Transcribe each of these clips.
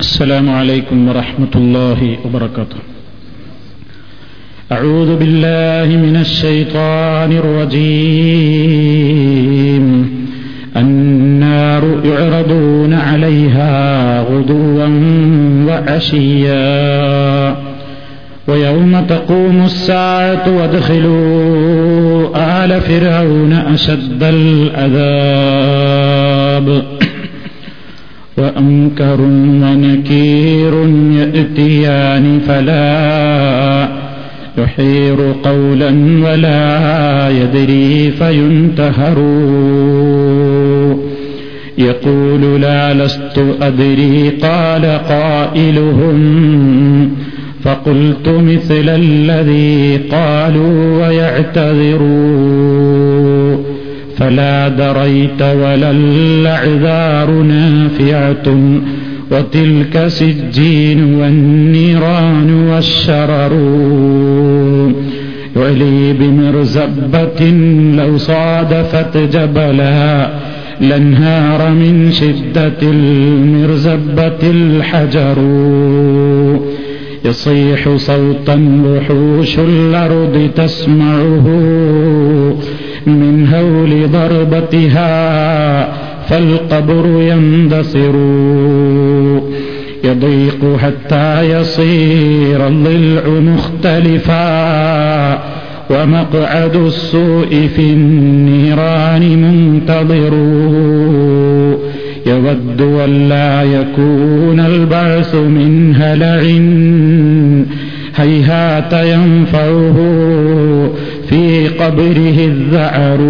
السلام عليكم ورحمة الله وبركاته. أعوذ بالله من الشيطان الرجيم. النار يعرضون عليها غدوا وعشيا. ويوم تقوم الساعة وادخلوا آل فرعون أشد العذاب وأنكر ونكير يأتيان فلا يحير قولا ولا يدري فينتهر. يقول لا لست أدري قال قائلهم فقلت مثل الذي قالوا ويعتذروا فلا دريت ولا الأعذار نافعة. وتلك سجين والنيران والشرر. يعلي بمرزبة لو صادفت جبلا. لانهار من شدة المرزبة الحجر. يصيح صوتا وحوش الأرض تسمعه. من هول ضربتها فالقبر يندصر. يضيق حتى يصير الضلع مختلفا ومقعد السوء في النيران منتظر. يود ولا يكون البعث من هلع هيهات ينفعه في قبره الذعر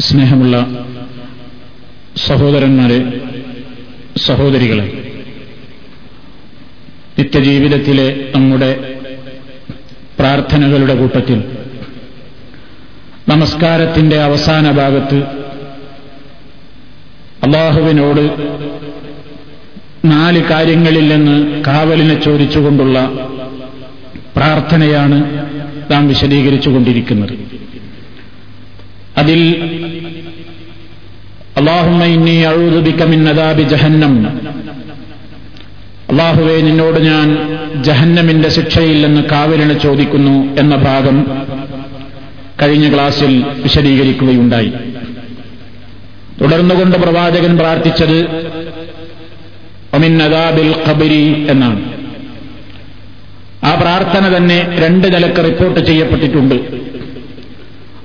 സ്നേഹമുള്ള സഹോദരന്മാരെ സഹോദരികളെ നിത്യജീവിതത്തിലെ നമ്മുടെ പ്രാർത്ഥനകളുടെ കൂട്ടത്തിൽ നമസ്കാരത്തിന്റെ അവസാന ഭാഗത്ത് അള്ളാഹുവിനോട് നാല് കാര്യങ്ങളിൽ നിന്ന് കാവലിനെ ചോദിച്ചുകൊണ്ടുള്ള പ്രാർത്ഥനയാണ് നാം അതിൽ ഇന്നി അഴുതുബിക്കമിൻ അദാബി ജഹന്നം. അള്ളാഹുവെ നിന്നോട് ഞാൻ ജഹന്നമിന്റെ ശിക്ഷയിൽ നിന്ന് കാവലിനെ ചോദിക്കുന്നു എന്ന ഭാഗം കഴിഞ്ഞ ക്ലാസ്സിൽ വിശദീകരിക്കുകയുണ്ടായി. തുടർന്നുകൊണ്ട് പ്രവാചകൻ പ്രാർത്ഥിച്ചത് ഒമിൻ അദാബിൽ ഖബരി എന്നാണ്. ആ പ്രാർത്ഥന തന്നെ രണ്ട് നിലക്ക് റിപ്പോർട്ട് ചെയ്യപ്പെട്ടിട്ടുണ്ട്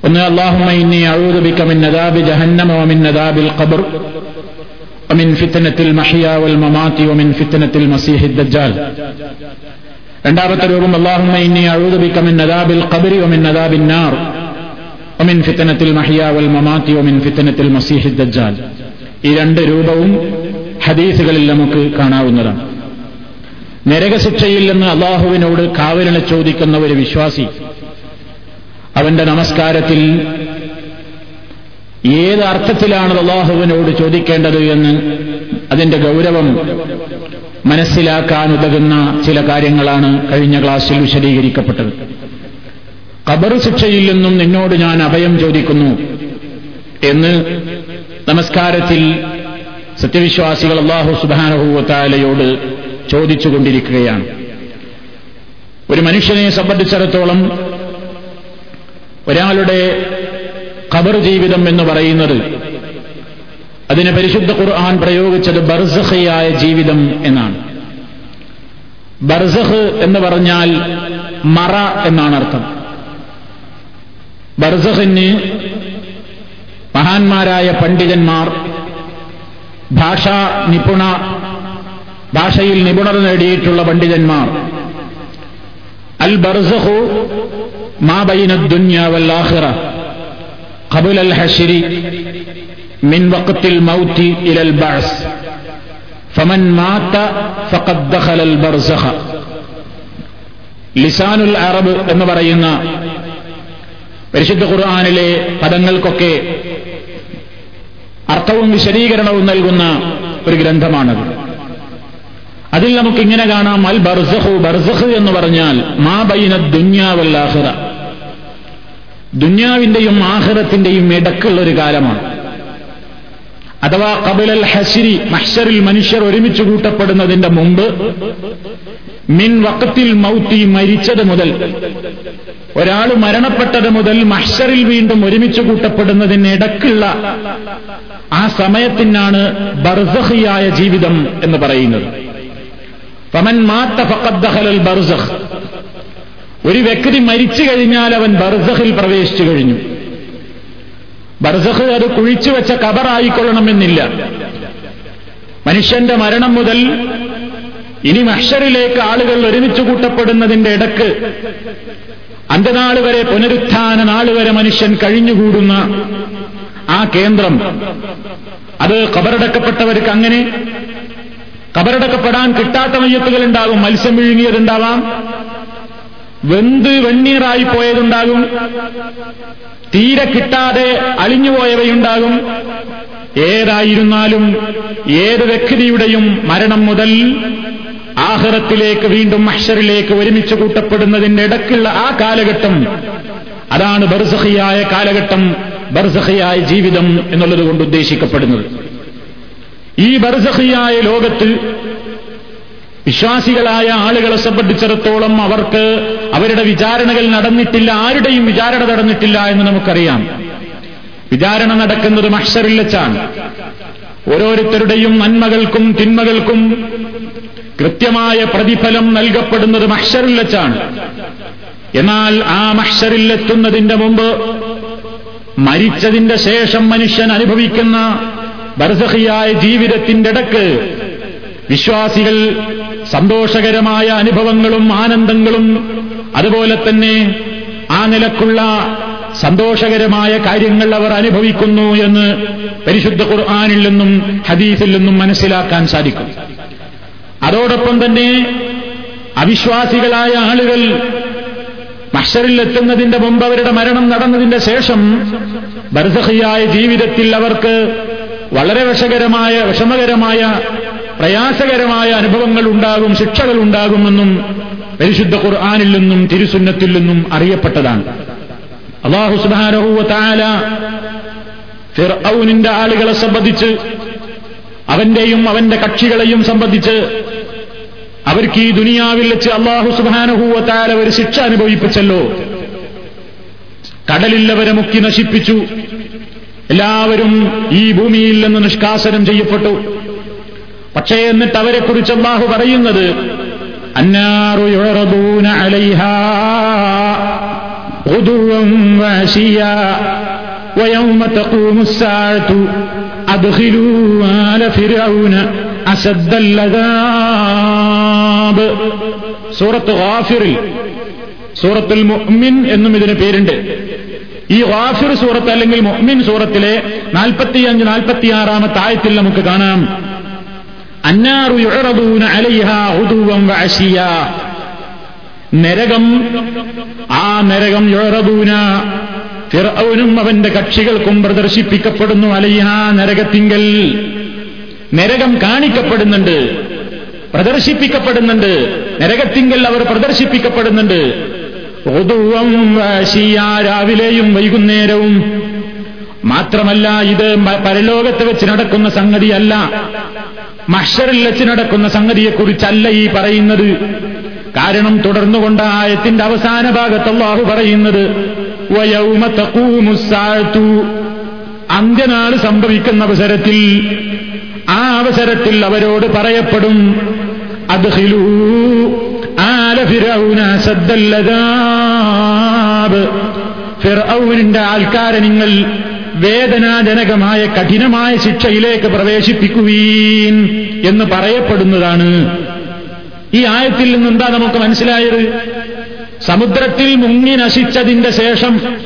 ഒന്ന് അള്ളാഹുമ്മ ഇന്നി അഴൂദബിക്ക മിൻ അദാബി ജഹന്നമ വമിൻ അദാബിൽ ഖബർ ومن فتنة المحيا والممات ومن فتنة المسيح الدجال രണ്ടാമത്തെ രൂപം അള്ളാഹുമ്മ ഇന്നി അഴൂദബിക്ക മിൻ അദാബിൽ ഖബരി വമിൻ അദാബിൻ നാർ ومن فتنة المحيا والممات ومن فتنة المسيح الدجال ഈ രണ്ട് രൂപവും ഹദീസുകളിൽ നമുക്ക് കാണാവുന്നതാണ് നരകശിക്ഷയിൽ നിന്ന് അള്ളാഹുവിനോട് കാവലിനെ ചോദിക്കുന്ന ഒരു വിശ്വാസി അവന്റെ നമസ്കാരത്തിൽ ഏത് അർത്ഥത്തിലാണ് അള്ളാഹുവിനോട് ചോദിക്കേണ്ടത് എന്ന് അതിന്റെ ഗൗരവം മനസ്സിലാക്കാൻ ഉതകുന്ന ചില കാര്യങ്ങളാണ് കഴിഞ്ഞ ക്ലാസ്സിൽ വിശദീകരിക്കപ്പെട്ടത്. കബർ ശിക്ഷയിൽ നിന്നും നിന്നോട് ഞാൻ അഭയം ചോദിക്കുന്നു എന്ന് നമസ്കാരത്തിൽ സത്യവിശ്വാസികൾ അള്ളാഹു സുബാനഹൂവത്താലയോട് ചോദിച്ചുകൊണ്ടിരിക്കുകയാണ്. ഒരു മനുഷ്യനെ സംബന്ധിച്ചിടത്തോളം ഒരാളുടെ ഖബർ ജീവിതം എന്ന് പറയുന്നത് അതിനെ പരിശുദ്ധ ഖുർആൻ പ്രയോഗിച്ചത് ബർസഹയായ ജീവിതം എന്നാണ്. ബർസഹ് എന്ന് പറഞ്ഞാൽ മറ എന്നാണ് അർത്ഥം. ബർസഹിന് മഹാന്മാരായ പണ്ഡിതന്മാർ ഭാഷാ നിപുണ ഭാഷയിൽ നിപുണർ നേടിയിട്ടുള്ള പണ്ഡിതന്മാർ അൽ ബർസഖു മാ ബൈന ദുന്യ വൽ ആഖിറ قبل الحشر من وقت الموت إلى البعث فمن مات فقد دخل البرزخ ലിസാനുൽ അറബ് എന്ന് പറയുന്ന പരിശുദ്ധ ഖുർആാനിലെ പദങ്ങൾക്കൊക്കെ അർത്ഥവും വിശദീകരണവും നൽകുന്ന ഒരു ഗ്രന്ഥമാണത് അതിൽ നമുക്ക് ഇങ്ങനെ കാണാം അൽ ബർസഹു ബർസഹ് എന്ന് പറഞ്ഞാൽ മാ ബൈന ദുന്യാവല്ലാഹിറ ദുന്യാവിന്റെയും ആഹിറത്തിന്റെയും ഇടക്കുള്ള ഒരു കാലമാണ്. അഥവാ കബിലൽ ഹസിരി മഹ്ഷറിൽ മനുഷ്യർ ഒരുമിച്ച് കൂട്ടപ്പെടുന്നതിന്റെ മുമ്പ് മിൻ വക്കത്തിൽ മൗത്തി മരിച്ചത് മുതൽ ഒരാൾ മരണപ്പെട്ടത് മുതൽ മഹ്ഷറിൽ വീണ്ടും ഒരുമിച്ച് കൂട്ടപ്പെടുന്നതിന് ഇടക്കുള്ള ആ സമയത്തിനാണ് ബർസഹിയായ ജീവിതം എന്ന് പറയുന്നത്. ബർസഖ്. ഒരു വ്യക്തി മരിച്ചു കഴിഞ്ഞാൽ അവൻ ബർസഖിൽ പ്രവേശിച്ചു കഴിഞ്ഞു. ബർസഖ് അത് കുഴിച്ചു വെച്ച കബറായിക്കൊള്ളണമെന്നില്ല മനുഷ്യന്റെ മരണം മുതൽ ഇനി മഷറിലേക്ക് ആളുകൾ ഒരുമിച്ച് കൂട്ടപ്പെടുന്നതിന്റെ ഇടയ്ക്ക് അന്ത്യനാൾ വരെ പുനരുത്ഥാന നാൾ വരെ മനുഷ്യൻ കഴിഞ്ഞുകൂടുന്ന ആ കേന്ദ്രം അത് കബറടക്കപ്പെട്ടവർക്ക് അങ്ങനെ കബറടക്കപ്പെടാൻ കിട്ടാത്ത മയ്യത്തുകൾ ഉണ്ടാകും മത്സ്യം വിഴുങ്ങിയതുണ്ടാവാം. വെന്ത് വെണ്ണീറായി പോയതുണ്ടാകും. തീരെ കിട്ടാതെ അളിഞ്ഞുപോയവയുണ്ടാകും ഏതായിരുന്നാലും ഏത് വ്യക്തിയുടെയും മരണം മുതൽ ആഹ്റത്തിലേക്ക് വീണ്ടും മഷറിലേക്ക് ഒരുമിച്ച് കൂട്ടപ്പെടുന്നതിന്റെ ഇടക്കുള്ള ആ കാലഘട്ടം അതാണ് ബർസഹിയായ കാലഘട്ടം ബർസഹിയായ ജീവിതം എന്നുള്ളത് കൊണ്ട് ഉദ്ദേശിക്കപ്പെടുന്നത്. ഈ ബർസഹിയായ ലോകത്ത് വിശ്വാസികളായ ആളുകളെ സംബന്ധിച്ചിടത്തോളം അവർക്ക് അവരുടെ വിചാരണകൾ നടന്നിട്ടില്ല ആരുടെയും വിചാരണ നടന്നിട്ടില്ല എന്ന് നമുക്കറിയാം. വിചാരണ നടക്കുന്നത് മഹ്ഷറിൽ വെച്ചാണ്. ഓരോരുത്തരുടെയും നന്മകൾക്കും തിന്മകൾക്കും കൃത്യമായ പ്രതിഫലം നൽകപ്പെടുന്നത് മഹ്ഷറിൽ വെച്ചാണ്. എന്നാൽ ആ മഹ്ഷറിൽ എത്തുന്നതിന്റെ മുമ്പ് മരിച്ചതിന്റെ ശേഷം മനുഷ്യൻ അനുഭവിക്കുന്ന ബർസഹിയായ ജീവിതത്തിന്റെ ഇടയ്ക്ക് വിശ്വാസികൾ സന്തോഷകരമായ അനുഭവങ്ങളും ആനന്ദങ്ങളും അതുപോലെ തന്നെ ആ നിലക്കുള്ള സന്തോഷകരമായ കാര്യങ്ങൾ അവർ അനുഭവിക്കുന്നു എന്ന് പരിശുദ്ധ ഖുർആാനിൽ നിന്നും ഹദീസിൽ നിന്നും മനസ്സിലാക്കാൻ സാധിക്കും. അതോടൊപ്പം തന്നെ അവിശ്വാസികളായ ആളുകൾ മഷറിൽ എത്തുന്നതിന്റെ മുമ്പ് അവരുടെ മരണം നടന്നതിന്റെ ശേഷം ബർസഹിയായ ജീവിതത്തിൽ അവർക്ക് വളരെ വിഷകരമായ വിഷമകരമായ പ്രയാസകരമായ അനുഭവങ്ങൾ ഉണ്ടാകും ശിക്ഷകൾ ഉണ്ടാകുമെന്നും പരിശുദ്ധ ഖുർആാനിൽ നിന്നും തിരുസുന്നത്തിൽ നിന്നും അറിയപ്പെട്ടതാണ്. അള്ളാഹു സുബാനഹൂവ ആളുകളെ സംബന്ധിച്ച് അവന്റെയും അവന്റെ കക്ഷികളെയും സംബന്ധിച്ച് അവർക്ക് ഈ ദുനിയാവിൽ വെച്ച് അള്ളാഹു സുബാനഹൂവ ഒരു ശിക്ഷ അനുഭവിപ്പിച്ചല്ലോ. കടലില്ലവരെ മുക്കി നശിപ്പിച്ചു. എല്ലാവരും ഈ ഭൂമിയിൽ നിന്ന് നിഷ്കാസനം ചെയ്യപ്പെട്ടു പക്ഷേ എന്നിട്ട് അവരെക്കുറിച്ച് അള്ളാഹു പറയുന്നത് അന്നാറു യുറദൂന അലൈഹാ غدوا وعشيا ويوم تقوم الساعة أدخلوا آل فرعون أشد العذاب സൂറത്ത് ഗാഫിറിൽ സൂറത്തുൽ മുഅ്മിൻ എന്നും ഇതിന് പേരുണ്ട് ഈ വാഫിർ സൂറത്ത് അല്ലെങ്കിൽ മുഅ്മിൻ സൂറത്തിലെ നാൽപ്പത്തിയഞ്ച് നാൽപ്പത്തിയാറാമത്തെ ആയത്തിൽ നമുക്ക് കാണാം. അന്നാറു യുറദൂന അലൈഹ ഉദുവം വഅശിയ. നരകം ആ നരകം യുഴറബൂന ഫിർഔനും അവന്റെ കക്ഷികൾക്കും പ്രദർശിപ്പിക്കപ്പെടുന്നു അലൈഹ നരകത്തിങ്കൽ. നരകം കാണിക്കപ്പെടുന്നുണ്ട് പ്രദർശിപ്പിക്കപ്പെടുന്നുണ്ട് നരകത്തിങ്കൽ അവർ പ്രദർശിപ്പിക്കപ്പെടുന്നുണ്ട്. ഒതുവം വാശിയ രാവിലെയും വൈകുന്നേരവും. മാത്രമല്ല ഇത് പരലോകത്ത് വെച്ച് നടക്കുന്ന സംഗതിയല്ല. മഷറിൽ വെച്ച് നടക്കുന്ന സംഗതിയെക്കുറിച്ചല്ല ഈ പറയുന്നത്. കാരണം തുടർന്നുകൊണ്ട് ആയത്തിന്റെ അവസാന ഭാഗത്ത് അള്ളാഹു പറയുന്നത് അന്ത്യനാൾ സംഭവിക്കുന്ന അവസരത്തിൽ ആ അവസരത്തിൽ അവരോട് പറയപ്പെടും അദ്ഖിലൂ ആല ഫിറൗനിന്റെ ആൾക്കാരെ നിങ്ങൾ വേദനാജനകമായ കഠിനമായ ശിക്ഷയിലേക്ക് പ്രവേശിപ്പിക്കുവീൻ എന്ന് പറയപ്പെടുന്നതാണ്. ഈ ആയത്തിൽ നിന്നെന്താ നമുക്ക് മനസ്സിലായത്? സമുദ്രത്തിൽ മുങ്ങി നശിച്ചതിന്റെ ശേഷം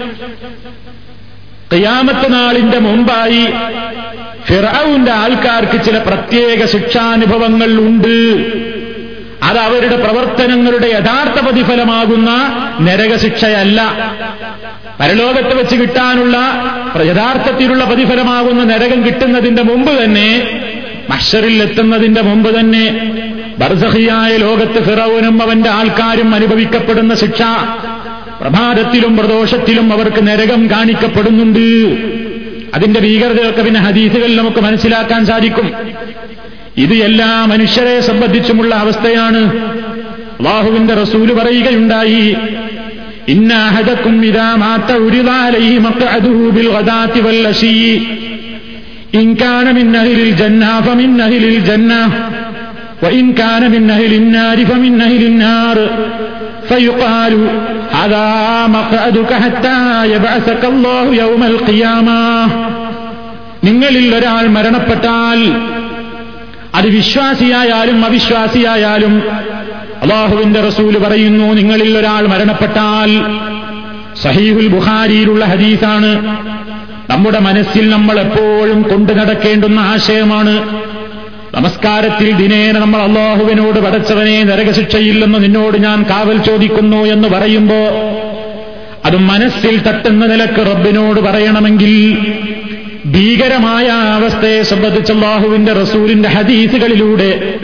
കയ്യാമത്ത് നാളിന്റെ മുമ്പായി ഫിറൌന്റെ ആൾക്കാർക്ക് ചില പ്രത്യേക ശിക്ഷാനുഭവങ്ങൾ ഉണ്ട്. അത് അവരുടെ പ്രവർത്തനങ്ങളുടെ യഥാർത്ഥ പ്രതിഫലമാകുന്ന നരകശിക്ഷയല്ല. പരലോകത്ത് വെച്ച് കിട്ടാനുള്ള യഥാർത്ഥത്തിലുള്ള പ്രതിഫലമാകുന്ന നരകം കിട്ടുന്നതിന്റെ മുമ്പ് തന്നെ മഷറിൽ എത്തുന്നതിന്റെ മുമ്പ് തന്നെ ബർസഹിയായ ലോകത്ത് ഫിറവനും അവന്റെ ആൾക്കാരും അനുഭവിക്കപ്പെടുന്ന ശിക്ഷ പ്രഭാതത്തിലും പ്രദോഷത്തിലും അവർക്ക് നരകം കാണിക്കപ്പെടുന്നുണ്ട്. അതിന്റെ ഭീകരതയൊക്കെ പിന്നെ ഹദീസുകളിൽ നമുക്ക് മനസ്സിലാക്കാൻ സാധിക്കും. ഇത് എല്ലാ മനുഷ്യരെ സംബന്ധിച്ചുമുള്ള അവസ്ഥയാണ് അള്ളാഹുവിന്റെ റസൂല് പറയുകയുണ്ടായി ഇന്നാഹദക്കും ഇതാ മാത്ത ഉരിതാലൈഹി മക്അദുഹു ബിൽ ഗദാത്തി വൽ അശീ ഇൻ കാന മിൻ അഹ്ലിൽ ജന്ന ഫമിൻ അഹ്ലിൽ ജന്ന وإن كان من أهل النار فمن أهل النار فيقال هذا مقعدك حتى يبعثك الله يوم القيامة നിങ്ങളിൽ ഒരാൾ മരണപ്പെട്ടാൽ അത് വിശ്വാസിയായാലും അവിശ്വാസിയായാലും അള്ളാഹുവിന്റെ റസൂൽ പറയുന്നു നിങ്ങളിൽ ഒരാൾ മരണപ്പെട്ടാൽ സഹീഹുൽ ബുഹാരിയിലുള്ള ഹദീസാണ്. നമ്മുടെ മനസ്സിൽ നമ്മൾ എപ്പോഴും കൊണ്ടു നടക്കേണ്ടുന്ന ആശയമാണ്. നമസ്കാരത്തിൽ ദിനേന നമ്മൾ അള്ളാഹുവിനോട് പടച്ചവനെ നരകശിക്ഷയില്ലെന്ന് നിന്നോട് ഞാൻ കാവൽ ചോദിക്കുന്നു എന്ന് പറയുമ്പോ അത് മനസ്സിൽ തട്ടുന്ന നിലയ്ക്ക് റബ്ബിനോട് പറയണമെങ്കിൽ ഭീകരമായ അവസ്ഥയെ സംബന്ധിച്ച് അള്ളാഹുവിന്റെ റസൂലിന്റെ ഹദീസുകളിലൂടെ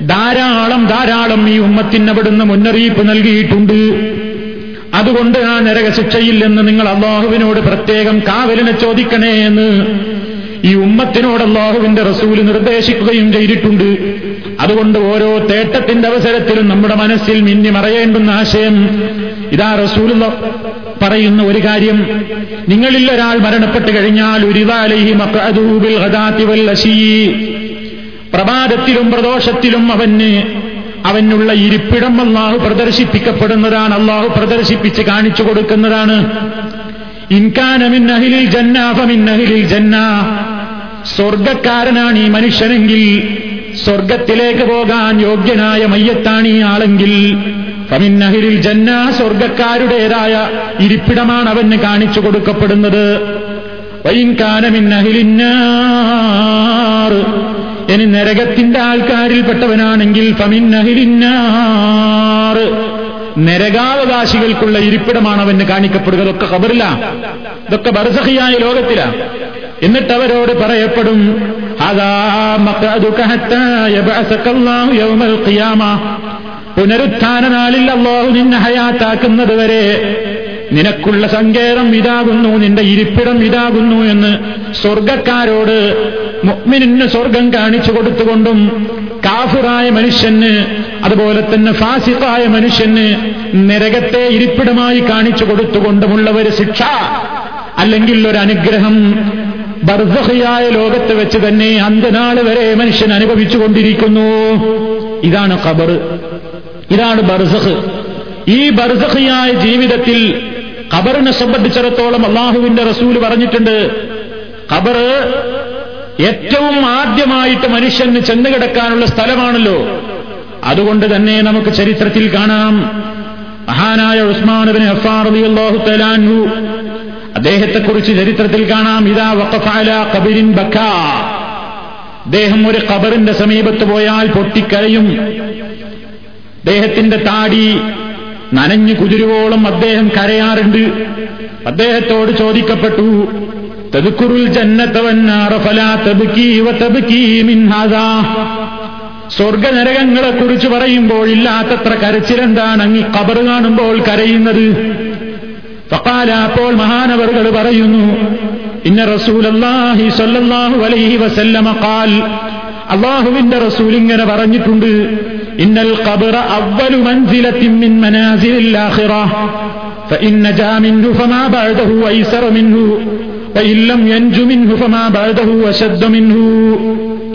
ധാരാളം ധാരാളം ഈ ഉമ്മത്തിനവിടുന്ന് മുന്നറിയിപ്പ് നൽകിയിട്ടുണ്ട്. അതുകൊണ്ട് ആ നരകശിക്ഷയില്ലെന്ന് നിങ്ങൾ അള്ളാഹുവിനോട് പ്രത്യേകം കാവലിനെ ചോദിക്കണേ എന്ന് ഈ ഉമ്മത്തിനോട് അള്ളാഹുവിന്റെ റസൂൽ നിർദ്ദേശിക്കുകയും ചെയ്തിട്ടുണ്ട്. അതുകൊണ്ട് ഓരോ തേട്ടത്തിന്റെ അവസരത്തിലും നമ്മുടെ മനസ്സിൽ മിന്നി മറയേണ്ടുന്ന ആശയം ഇതാ റസൂൽ പറയുന്ന ഒരു കാര്യം നിങ്ങളിൽ ഒരാൾ മരണപ്പെട്ട് കഴിഞ്ഞാൽ ഉരിതാലി അശീ. പ്രഭാതത്തിലും പ്രദോഷത്തിലും അവന് അവനുള്ള ഇരിപ്പിടം അള്ളാഹു പ്രദർശിപ്പിക്കപ്പെടുന്നതാണ് അള്ളാഹു പ്രദർശിപ്പിച്ച് കാണിച്ചു കൊടുക്കുന്നതാണ്. ഇൻകാനമിൻ അഹിലിൽ ജന്നാഫമിൻ അഹിലിൽ ജന്ന. സ്വർഗക്കാരനാണ് ഈ മനുഷ്യനെങ്കിൽ സ്വർഗത്തിലേക്ക് പോകാൻ യോഗ്യനായ മയ്യത്താണ് ഈ ആളെങ്കിൽ ഫമിൻ അഹിലിൽ ജന്ന സ്വർഗക്കാരുടേതായ ഇരിപ്പിടമാണ് അവന് കാണിച്ചു കൊടുക്കപ്പെടുന്നത്. വൈൻകാനമിൻ അഹിലിന്നാർ ഇനി നരകത്തിന്റെ ആൾക്കാരിൽപ്പെട്ടവനാണെങ്കിൽ ഫമിൻ അഹിലിന്നാർ നരകാവകാശികൾക്കുള്ള ഇരിപ്പിടമാണ് അവന് കാണിക്കപ്പെടുക ഇതൊക്കെ ഖബറില്ല ഇതൊക്കെ ബർസഹിയായ ലോകത്തില എന്നിട്ട് അവരോട് പറയപ്പെടും പുനരുത്ഥാന നാളിൽ അള്ളാഹു നിന്നെ ഹയാത്താക്കുന്നത് വരെ നിനക്കുള്ള സങ്കേതം ഇതാകുന്നു നിന്റെ ഇരിപ്പിടം ഇതാകുന്നു എന്ന് സ്വർഗക്കാരോട് മുഗ്മിനിന് സ്വർഗം കാണിച്ചു കൊടുത്തുകൊണ്ടും കാഫുറായ മനുഷ്യന് അതുപോലെ തന്നെ ഫാസിഫായ മനുഷ്യന് നരകത്തെ ഇരിപ്പിടമായി കാണിച്ചു കൊടുത്തുകൊണ്ടുമുള്ള ഒരു ശിക്ഷ അല്ലെങ്കിൽ ഒരു അനുഗ്രഹം ബർസഹിയായ ലോകത്ത് വെച്ച് തന്നെ അന്ത്യനാൾ വരെ മനുഷ്യൻ അനുഭവിച്ചു കൊണ്ടിരിക്കുന്നു. ഇതാണ് ഖബർ. ഇതാണ് ബർസഹ്. ഈ ബർസഹിയായ ജീവിതത്തിൽ ഖബറിനെ സംബന്ധിച്ചിടത്തോളം അള്ളാഹുവിന്റെ റസൂൽ പറഞ്ഞിട്ടുണ്ട്. ഖബർ ഏറ്റവും ആദ്യമായിട്ട് മനുഷ്യന് ചെന്നുകിടക്കാനുള്ള സ്ഥലമാണല്ലോ. അതുകൊണ്ട് തന്നെ നമുക്ക് ചരിത്രത്തിൽ കാണാം. മഹാനായ ഉസ്മാനബിന് അള്ളാഹു തലാൻഹു അദ്ദേഹത്തെക്കുറിച്ച് ചരിത്രത്തിൽ കാണാം. ഇതാ വക്കഫാല കബിരിൻ ബക്ക. അദ്ദേഹം ഒരു ഖബറിന്റെ സമീപത്ത് പോയാൽ പൊട്ടിക്കരയും. അദ്ദേഹത്തിന്റെ താടി നനഞ്ഞു കുതിരുവോളം അദ്ദേഹം കരയാറുണ്ട്. അദ്ദേഹത്തോട് ചോദിക്കപ്പെട്ടു തെതുക്കുറുൽ സ്വർഗനരകങ്ങളെ കുറിച്ച് പറയുമ്പോൾ ഇല്ലാത്തത്ര കരച്ചിലെന്താണ് അങ്ങ് കബർ കാണുമ്പോൾ കരയുന്നത്? ഫക്കാല അപ്പോൾ മഹാനവറുകൾ പറയുന്നു ഇന്ന റസൂലല്ലാഹി സല്ലല്ലാഹു അലൈഹി വസല്ലമ ഖാൽ. അള്ളാഹുവിന്റെ റസൂൽ ഇങ്ങനെ പറഞ്ഞിട്ടുണ്ട് ഇന്നൽ ഖബറ അവ്വലു മൻസിലത്തിൻ മിൻ മനാസിലിൽ ആഖിറ فإن نجا منه فما بعده أيسر منه وإن لم ينج منه فما بعده أشد منه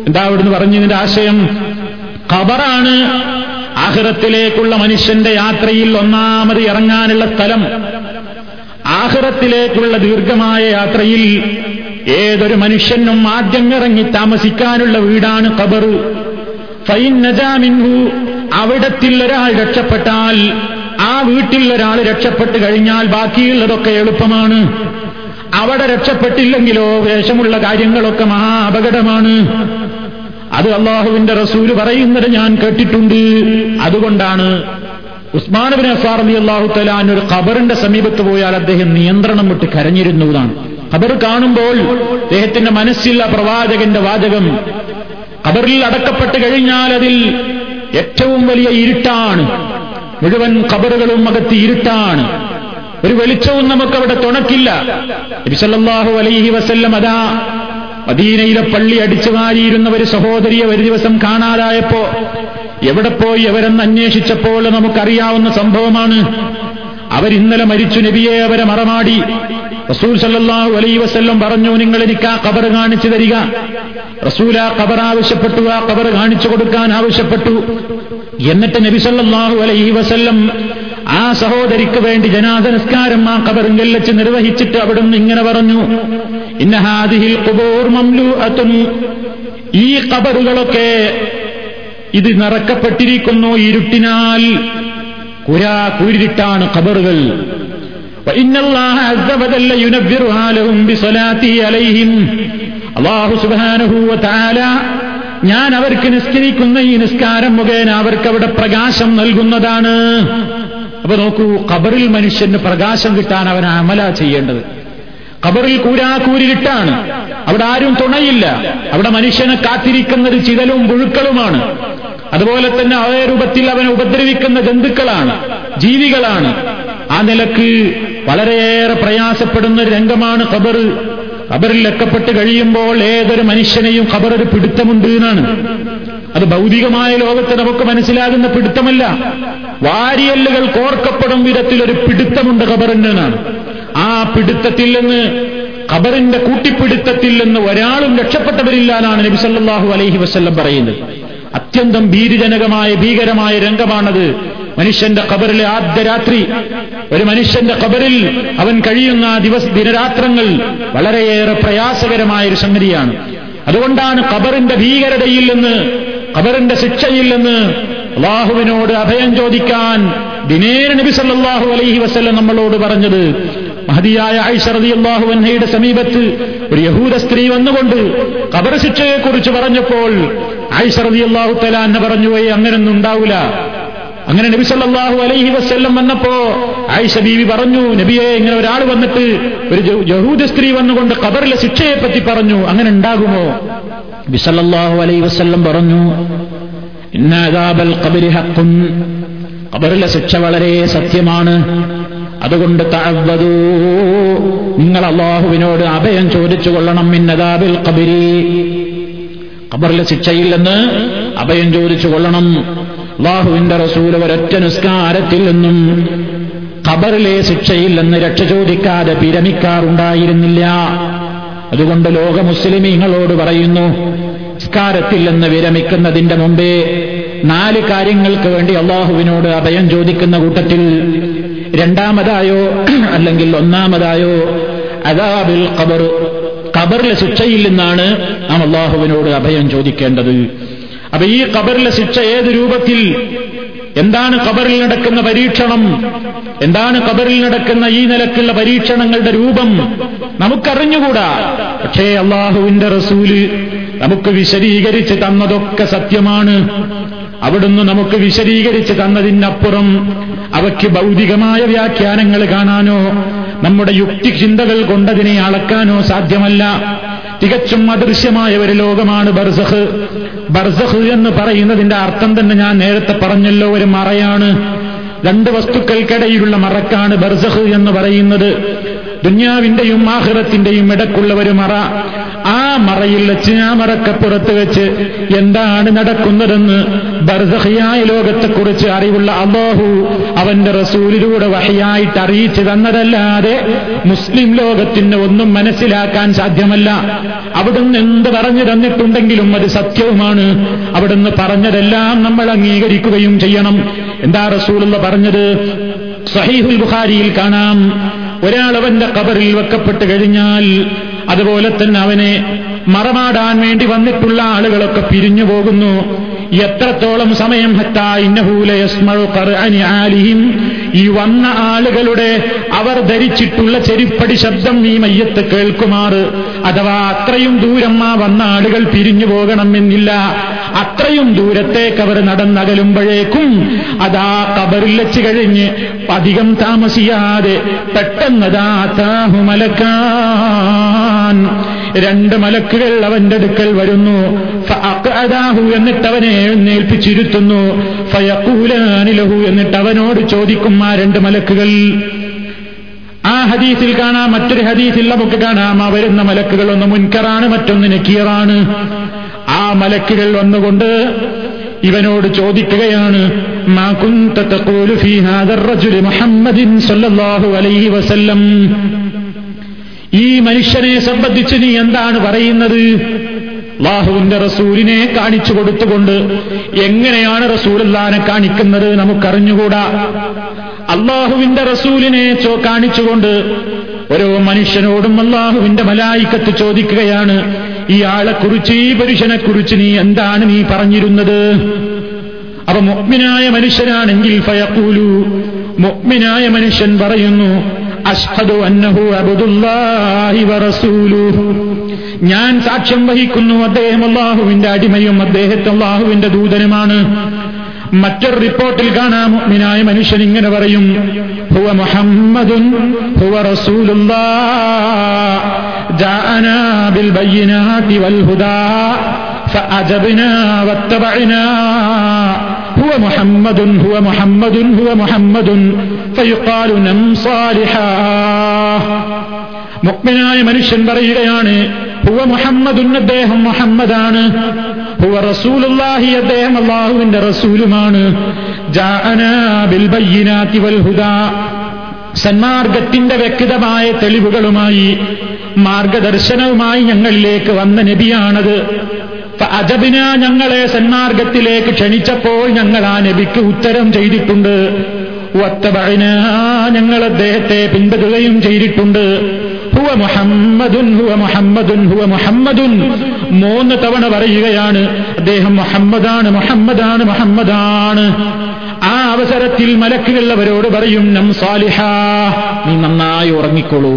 എന്താ അവിടുന്ന് പറഞ്ഞതിന്റെ ആശയം ഖബറാണ് ആഹ്റത്തിലേക്കുള്ള മനുഷ്യന്റെ യാത്രയിൽ ഒന്നാമത് ഇറങ്ങാനുള്ള സ്ഥലം ആഹ്റത്തിലേക്കുള്ള ദീർഘമായ യാത്രയിൽ ഏതൊരു മനുഷ്യനും ആദ്യം ഇറങ്ങി താമസിക്കാനുള്ള വീടാണ് ഖബർ ഫൈൻ നജാമിൻഹു അവിടത്തിൽ ഒരാൾ രക്ഷപ്പെട്ടാൽ ആ വീട്ടിൽ ഒരാൾ രക്ഷപ്പെട്ട് കഴിഞ്ഞാൽ ബാക്കിയുള്ളതൊക്കെ എളുപ്പമാണ്. അവിടെ രക്ഷപ്പെട്ടില്ലെങ്കിലോ വേഷമുള്ള കാര്യങ്ങളൊക്കെ മഹാ അപകടമാണ് അത് അള്ളാഹുവിന്റെ റസൂൽ പറയുന്നത് ഞാൻ കേട്ടിട്ടുണ്ട്. അതുകൊണ്ടാണ് ഉസ്മാനബിൻ അലി അള്ളാഹു തലാൻ ഒരു ഖബറിന്റെ സമീപത്ത് പോയാൽ അദ്ദേഹം നിയന്ത്രണം വിട്ട് കരഞ്ഞിരുന്നതാണ്. ഖബർ കാണുമ്പോൾ അദ്ദേഹത്തിന്റെ മനസ്സില്ല പ്രവാചകന്റെ വാചകം ഖബറിൽ അടക്കപ്പെട്ട് കഴിഞ്ഞാൽ അതിൽ ഏറ്റവും വലിയ ഇരുട്ടാണ്. മുഴുവൻ ഖബറുകളും അകത്ത് ഇരുട്ടാണ്. ഒരു വെളിച്ചവും നമുക്കവിടെ തുണക്കില്ല. നബിസല്ലാഹു അലൈഹി വസല്ലം അതാ മദീനയിലെ പള്ളി അടിച്ചു മാറിയിരുന്ന ഒരു സഹോദരിയെ ഒരു ദിവസം കാണാതായപ്പോ എവിടെ പോയി അവരെന്ന് അന്വേഷിച്ചപ്പോൾ നമുക്കറിയാവുന്ന സംഭവമാണ്. അവരിന്നലെ മരിച്ചു നബിയെ അവരെ മറമാടി. റസൂൽ സല്ലാഹു അലൈ വസ്ല്ലം പറഞ്ഞു നിങ്ങൾ എനിക്ക് ആ കബർ കാണിച്ചു തരിക. റസൂൽ ആ കബർ ആവശ്യപ്പെട്ടു ആ കബർ കാണിച്ചു കൊടുക്കാൻ ആവശ്യപ്പെട്ടു. എന്നിട്ട് നബി സല്ലാഹു അലൈഹി വസല്ലം ആ സഹോദരിക്ക് വേണ്ടി ജനാദ നിസ്കാരം ആ കബറിങ്കൽ വെച്ച് നിർവഹിച്ചിട്ട് അവിടുന്ന് ഇങ്ങനെ പറഞ്ഞു ഇന്നഹാദിഹിൽ കുബൂർ ഈ കബറുകളൊക്കെ ഇത് നിറക്കപ്പെട്ടിരിക്കുന്നു ഇരുട്ടിനാൽ കുരാ കുരിട്ടാണ് ഖബറുകൾ. ഞാൻ അവർക്ക് നിസ്കരിക്കുന്ന ഈ നിസ്കാരം മുഖേന അവർക്ക് അവിടെ പ്രകാശം നൽകുന്നതാണ്. അപ്പൊ നോക്കൂ ഖബറിൽ മനുഷ്യന് പ്രകാശം കിട്ടാൻ അവൻ അമല ചെയ്യേണ്ടത്. ഖബറിൽ കൂരാക്കൂരിട്ടാണ് അവിടെ ആരും തുണയില്ല. അവിടെ മനുഷ്യനെ കാത്തിരിക്കുന്നത് ചിതലും പുഴുക്കളുമാണ്. അതുപോലെ തന്നെ അതേ രൂപത്തിൽ അവനെ ഉപദ്രവിക്കുന്ന ജന്തുക്കളാണ് ജീവികളാണ്. ആ നിലയ്ക്ക് വളരെയേറെ പ്രയാസപ്പെടുന്ന ഒരു രംഗമാണ് ഖബർ. ഖബറിൽ എക്കപ്പെട്ട് കഴിയുമ്പോൾ ഏതൊരു മനുഷ്യനെയും ഖബർ ഒരു പിടുത്തമുണ്ട് എന്നാണ്. അത് ഭൗതികമായ ലോകത്ത് നമുക്ക് മനസ്സിലാകുന്ന പിടുത്തമല്ല. വാരിയല്ലുകൾ കോർക്കപ്പെടും വിധത്തിൽ ഒരു പിടുത്തമുണ്ട് ഖബറിന് എന്നാണ്. ആ പിടുത്തത്തിൽ നിന്ന് ഖബറിന്റെ കൂട്ടിപ്പിടുത്തത്തിൽ നിന്ന് ഒരാളും രക്ഷപ്പെട്ടവരില്ല എന്നാണ് നബി സല്ലല്ലാഹു അലൈഹി വസല്ലം പറയുന്നത്. അത്യന്തം ഭീരുജനകമായ ഭീകരമായ രംഗമാണത്. മനുഷ്യന്റെ ഖബറിലെ ആദ്യ രാത്രി ഒരു മനുഷ്യന്റെ ഖബറിൽ അവൻ കഴിയുന്ന ദിവസ ദിനരാത്രങ്ങൾ വളരെയേറെ പ്രയാസകരമായ ഒരു സംഗതിയാണ്. അതുകൊണ്ടാണ് ഖബറിന്റെ ഭീകരതയിൽ നിന്ന് ഖബറിന്റെ ശിക്ഷയിൽ നിന്ന് അള്ളാഹുവിനോട് അഭയം ചോദിക്കാൻ ദിനേന നബി സല്ലാഹു അലൈഹി വസല്ലം നമ്മളോട് പറഞ്ഞത്. മഹതിയായ ഐഷറതി അള്ളാഹു വന്നയുടെ സമീപത്ത് ഒരു യഹൂദ സ്ത്രീ വന്നുകൊണ്ട് ഖബർ ശിക്ഷയെക്കുറിച്ച് പറഞ്ഞപ്പോൾ ഐഷറതി അള്ളാഹു തലാന്ന് പറഞ്ഞു പോയി അങ്ങനൊന്നും ഉണ്ടാവില്ല അങ്ങനെ നബി സല്ലാഹു അലൈഹി വസ്ല്ലം വന്നപ്പോ ആയിഷ ബീവി പറഞ്ഞു നബിയെ ഇങ്ങനെ ഒരാൾ വന്നിട്ട് ഒരു യഹൂദ സ്ത്രീ വന്നുകൊണ്ട് കബറിലെ ശിക്ഷയെ പറ്റി പറഞ്ഞു അങ്ങനെ ഉണ്ടാകുമോ? നബി സല്ലല്ലാഹു അലൈഹി വസ്ല്ലം പറഞ്ഞു ഖബറിലെ ശിക്ഷ വളരെ സത്യമാണ്. അതുകൊണ്ട് തഅവ്വദൂ നിങ്ങൾ അള്ളാഹുവിനോട് അഭയം ചോദിച്ചു കൊള്ളണം ഇന്നതാബിൽ ഖബരി. ഖബറിലെ അഭയം ചോദിച്ചു കൊള്ളണം അള്ളാഹുവിന്റെ റസൂൽ ഒരൊറ്റ നിസ്കാരത്തിൽ നിന്നും ഖബറിലെ ശിക്ഷയിൽ നിന്ന് രക്ഷ ചോദിക്കാതെ വിരമിക്കാറുണ്ടായിരുന്നില്ല. അതുകൊണ്ട് ലോക മുസ്ലിമീങ്ങളോട് പറയുന്നു നിസ്കാരത്തിൽ നിന്ന് വിരമിക്കുന്നതിന്റെ മുമ്പേ നാല് കാര്യങ്ങൾക്ക് വേണ്ടി അള്ളാഹുവിനോട് അഭയം ചോദിക്കുന്ന കൂട്ടത്തിൽ രണ്ടാമതായോ അല്ലെങ്കിൽ ഒന്നാമതായോ അദാബിൽ ഖബർ ഖബറിലെ ശിക്ഷയിൽ നിന്നാണ് നാം അള്ളാഹുവിനോട് അഭയം ചോദിക്കേണ്ടത്. അപ്പൊ ഈ ഖബറിലെ ശിക്ഷ ഏത് രൂപത്തിൽ? എന്താണ് ഖബറിൽ നടക്കുന്ന പരീക്ഷണം? എന്താണ് ഖബറിൽ നടക്കുന്ന ഈ നിലക്കുള്ള പരീക്ഷണങ്ങളുടെ രൂപം? നമുക്കറിഞ്ഞുകൂടാ. പക്ഷേ അള്ളാഹുവിന്റെ റസൂൽ നമുക്ക് വിശദീകരിച്ച് തന്നതൊക്കെ സത്യമാണ്. അവിടുന്ന് നമുക്ക് വിശദീകരിച്ച് തന്നതിനപ്പുറം അവയ്ക്ക് ഭൗതികമായ വ്യാഖ്യാനങ്ങൾ കാണാനോ നമ്മുടെ യുക്തി ചിന്തകൾ കൊണ്ടതിനെ അളക്കാനോ സാധ്യമല്ല. തികച്ചും അദൃശ്യമായ ഒരു ലോകമാണ് ബർസഖ് ബർസഖ് എന്ന് പറയുന്നതിന്റെ അർത്ഥം തന്നെ ഞാൻ നേരത്തെ പറഞ്ഞല്ലോ ഒരു മറയാണ്. രണ്ട് വസ്തുക്കൾക്കിടയിലുള്ള മറക്കാണ് ബർസഖ് എന്ന് പറയുന്നത്. ദുന്യാവിന്റെയും ആഹ്റത്തിന്റെയും ഇടക്കുള്ള ഒരു മറ. ആ മറയിൽ വെച്ച് ആ മറക്കപ്പുറത്ത് വെച്ച് എന്താണ് നടക്കുന്നതെന്ന് ബർസഹിയായ ലോകത്തെക്കുറിച്ച് അറിവുള്ള അള്ളാഹു അവന്റെ റസൂലിലൂടെ വഹയായിട്ട് അറിയിച്ചു തന്നതല്ലാതെ മുസ്ലിം ലോകത്തിന് ഒന്നും മനസ്സിലാക്കാൻ സാധ്യമല്ല. അവിടുന്ന് എന്ത് പറഞ്ഞു തന്നിട്ടുണ്ടെങ്കിലും അത് സത്യവുമാണ്. അവിടുന്ന് പറഞ്ഞതെല്ലാം നമ്മൾ അംഗീകരിക്കുകയും ചെയ്യണം. എന്താ റസൂലുള്ള പറഞ്ഞത്? സഹീഹുൽ ബുഖാരിയിൽ കാണാം. ഒരാൾ അവന്റെ കബറിൽ വെക്കപ്പെട്ട് കഴിഞ്ഞാൽ അതുപോലെ തന്നെ അവനെ മറമാടാൻ വേണ്ടി വന്നിട്ടുള്ള ആളുകളൊക്കെ പിരിഞ്ഞു പോകുന്നു. എത്രത്തോളം സമയം ഈ വന്ന ആളുകളുടെ അവർ ധരിച്ചിട്ടുള്ള ചെരിപ്പടി ശബ്ദം ഈ മയ്യത്ത് കേൾക്കുമാറ്. അഥവാ അത്രയും ദൂരം ആ വന്ന ആളുകൾ പിരിഞ്ഞു പോകണമെന്നില്ല. അത്രയും ദൂരത്തേക്ക് അവർ നടന്നകലുമ്പോഴേക്കും അതാ കബറിൽ വെച്ച് കഴിഞ്ഞ് അധികം താമസിയാതെ പെട്ടെന്നതാ താഹുമലക്കാൻ രണ്ട് മലക്കുകൾ അവന്റെ അടുക്കൽ വരുന്നു. അതാഹു എന്നിട്ട് അവനെ എഴുന്നേൽപ്പിച്ചിരുത്തുന്നു. ഫയക്കൂലാനിലഹു എന്നിട്ട് അവനോട് ചോദിക്കും ആ രണ്ട് മലക്കുകൾ. ആ ഹദീസിൽ കാണാം മറ്റൊരു ഹദീസിൽ നമുക്ക് കാണാം. ആ വരുന്ന മലക്കുകൾ ഒന്ന് മുൻകറാണ് മറ്റൊന്ന് നക്കീറാണ് ആ മലക്കുകൾ വന്നുകൊണ്ട് ഇവനോട് ചോദിക്കുകയാണ് മാ കുന്ത തഖൂലു ഫീ ഹാദർ റജുലി മുഹമ്മദിൻ സല്ലല്ലാഹു അലൈഹി വസല്ലം? ഈ മനുഷ്യനെ സംബന്ധിച്ച് നീ എന്താണ് പറയുന്നത്? അള്ളാഹുവിന്റെ റസൂലിനെ കാണിച്ചു കൊടുത്തുകൊണ്ട് എങ്ങനെയാണ് റസൂലല്ലാനെ കാണിക്കുന്നത് നമുക്കറിഞ്ഞുകൂടാ? അള്ളാഹുവിന്റെ റസൂലിനെ ചോ കാണിച്ചുകൊണ്ട് ഓരോ മനുഷ്യനോടും അള്ളാഹുവിന്റെ മലായിക്കത്ത് ചോദിക്കുകയാണ് ഈ ആളെക്കുറിച്ച് ഈ പുരുഷനെക്കുറിച്ച് നീ എന്താണ് നീ പറഞ്ഞിരുന്നത്? അപ്പൊ മുഗ്മിനായ മനുഷ്യനാണെങ്കിൽ ഫയക്കൂലു മുഗ്മിനായ മനുഷ്യൻ പറയുന്നു അഷ്ഹദു അന്നഹു അബ്ദുല്ലാഹി വറസൂലുഹു ഞാൻ സാക്ഷ്യം വഹിക്കുന്നു അദ്ദേഹം അള്ളാഹുവിന്റെ അടിമയും അദ്ദേഹത്തെ അള്ളാഹുവിന്റെ ദൂതനുമാണ്. മറ്റൊരു റിപ്പോർട്ടിൽ കാണാം മുഅ്മിനായ മനുഷ്യൻ ഇങ്ങനെ പറയും ഹുവ മുഹമ്മദുൻ ഹുവ റസൂലുള്ളാ ജാഅനാ ബിൽ ബയ്യിനാതി വൽ ഹുദാ ഫഅജബ്നാ വത്തബഅനാ. ഹുവ മുഹമ്മദുൻ ഹുവ മുഹമ്മദുൻ ഹുവ മുഹമ്മദുൻ. ഫയുഖാലു നം മുക്മിനായ മനുഷ്യൻ പറയുകയാണ് ഹുവ മുഹമ്മദുൻ അദ്ദേഹം മുഹമ്മദാണ്. ഹുവ റസൂലുല്ലാഹി അദ്ദേഹം അള്ളാഹുവിന്റെ റസൂലുമാണ്. സന്മാർഗത്തിന്റെ വ്യക്തമായ തെളിവുകളുമായി മാർഗദർശനവുമായി ഞങ്ങളിലേക്ക് വന്ന നബിയാണത്. അജബിന ഞങ്ങളെ സന്മാർഗത്തിലേക്ക് ക്ഷണിച്ചപ്പോൾ ഞങ്ങൾ ആ നബിക്ക് ഉത്തരം ചെയ്തിട്ടുണ്ട്. ഞങ്ങൾ അദ്ദേഹത്തെ പിന്തുടരുകയും ചെയ്തിട്ടുണ്ട്. ഹുവ മുഹമ്മദുൻ ഹുവ മുഹമ്മദുൻ ഹുവ മുഹമ്മദുൻ. മൂന്ന് തവണ പറയുകയാണ് അദ്ദേഹം മുഹമ്മദാണ് മുഹമ്മദാണ് മുഹമ്മദാണ്. ആ അവസരത്തിൽ മലക്കിലുള്ളവരോട് പറയും നം സാലിഹ നീ നന്നായി ഉറങ്ങിക്കൊള്ളൂ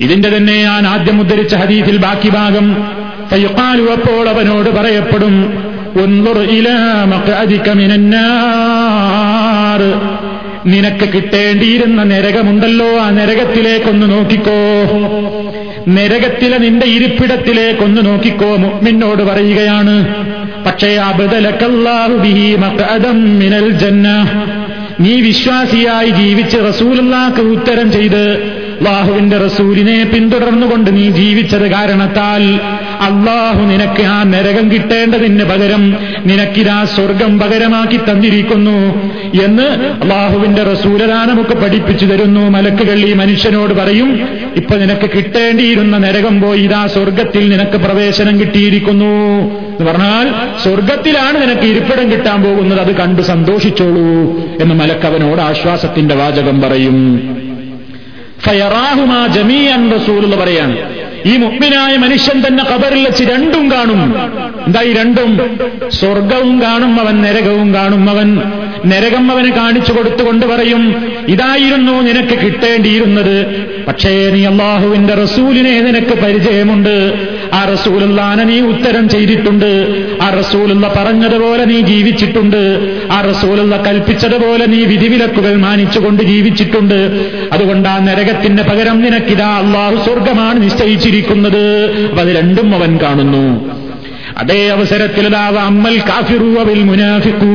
ഇതിന്റെ തന്നെ ഞാൻ ആദ്യം ഉദ്ധരിച്ച ഹദീസിൽ ബാക്കി ഭാഗം. അപ്പോൾ അവനോട് പറയപ്പെടും നിനക്ക് കിട്ടേണ്ടിയിരുന്ന നരകമുണ്ടല്ലോ ആ നരകത്തിലേക്കൊന്ന് നോക്കിക്കോ. നരകത്തിലെ നിന്റെ ഇരിപ്പിടത്തിലേക്കൊന്ന് നോക്കിക്കോ മുഅ്മിനോട് പറയുകയാണ്. പക്ഷേ മിനൽ ജന്ന. നീ വിശ്വാസിയായി ജീവിച്ച് റസൂലുള്ളാക്ക് ഉത്തരം ചെയ്ത് ബാഹുവിന്റെ റസൂലിനെ പിന്തുടർന്നുകൊണ്ട് നീ ജീവിച്ചത് കാരണത്താൽ അള്ളാഹു നിനക്ക് ആ നരകം കിട്ടേണ്ടതിന് പകരം നിനക്കിതാ സ്വർഗം പകരമാക്കി തന്നിരിക്കുന്നു എന്ന് അള്ളാഹുവിന്റെ റസൂലതാ പഠിപ്പിച്ചു തരുന്നു. മലക്കുകൾ ഈ മനുഷ്യനോട് പറയും ഇപ്പൊ നിനക്ക് കിട്ടേണ്ടിയിരുന്ന നരകം പോയി ഇതാ സ്വർഗത്തിൽ നിനക്ക് പ്രവേശനം കിട്ടിയിരിക്കുന്നു. എന്ന് പറഞ്ഞാൽ സ്വർഗത്തിലാണ് നിനക്ക് ഇരിപ്പിടം കിട്ടാൻ പോകുന്നത്. അത് കണ്ടു സന്തോഷിച്ചോളൂ എന്ന് മലക്കവനോട് ആശ്വാസത്തിന്റെ വാചകം പറയും. ഫയറാഹുമാ ജമീ ജമീഅൻ റസൂൽ എന്ന് പറയാണ് ഈ മുഗ്മിനായ മനുഷ്യൻ തന്നെ കബറിൽ വെച്ച് രണ്ടും കാണും. എന്താ ഈ രണ്ടും? സ്വർഗവും കാണും അവൻ നരകവും കാണും അവൻ. നരകം അവന് കാണിച്ചു കൊടുത്തുകൊണ്ട് പറയും ഇതായിരുന്നു നിനക്ക് കിട്ടേണ്ടിയിരുന്നത്. പക്ഷേ നീ അള്ളാഹുവിന്റെ റസൂലിനെ നിനക്ക് പരിചയമുണ്ട്. ആ റസൂലുള്ളാനെ നീ ഉത്തരം ചെയ്തിട്ടുണ്ട്. ആ റസൂലുള്ള പറഞ്ഞതുപോലെ നീ ജീവിച്ചിട്ടുണ്ട്. ആ റസൂലുള്ള കൽപ്പിച്ചതുപോലെ നീ വിധിവിലക്കുകൾ മാനിച്ചുകൊണ്ട് ജീവിച്ചിട്ടുണ്ട്. അതുകൊണ്ട് ആ നരകത്തിന് പകരം നിനക്കിതാ അള്ളാഹു സ്വർഗമാണ് നിശ്ചയിച്ചിരിക്കുന്നത് അപ്പൊ അത് രണ്ടും അവൻ കാണുന്നു. അതേ അവസരത്തിൽ അമ്മൽ കാഫിറുവൽ മുനാഫിക്കു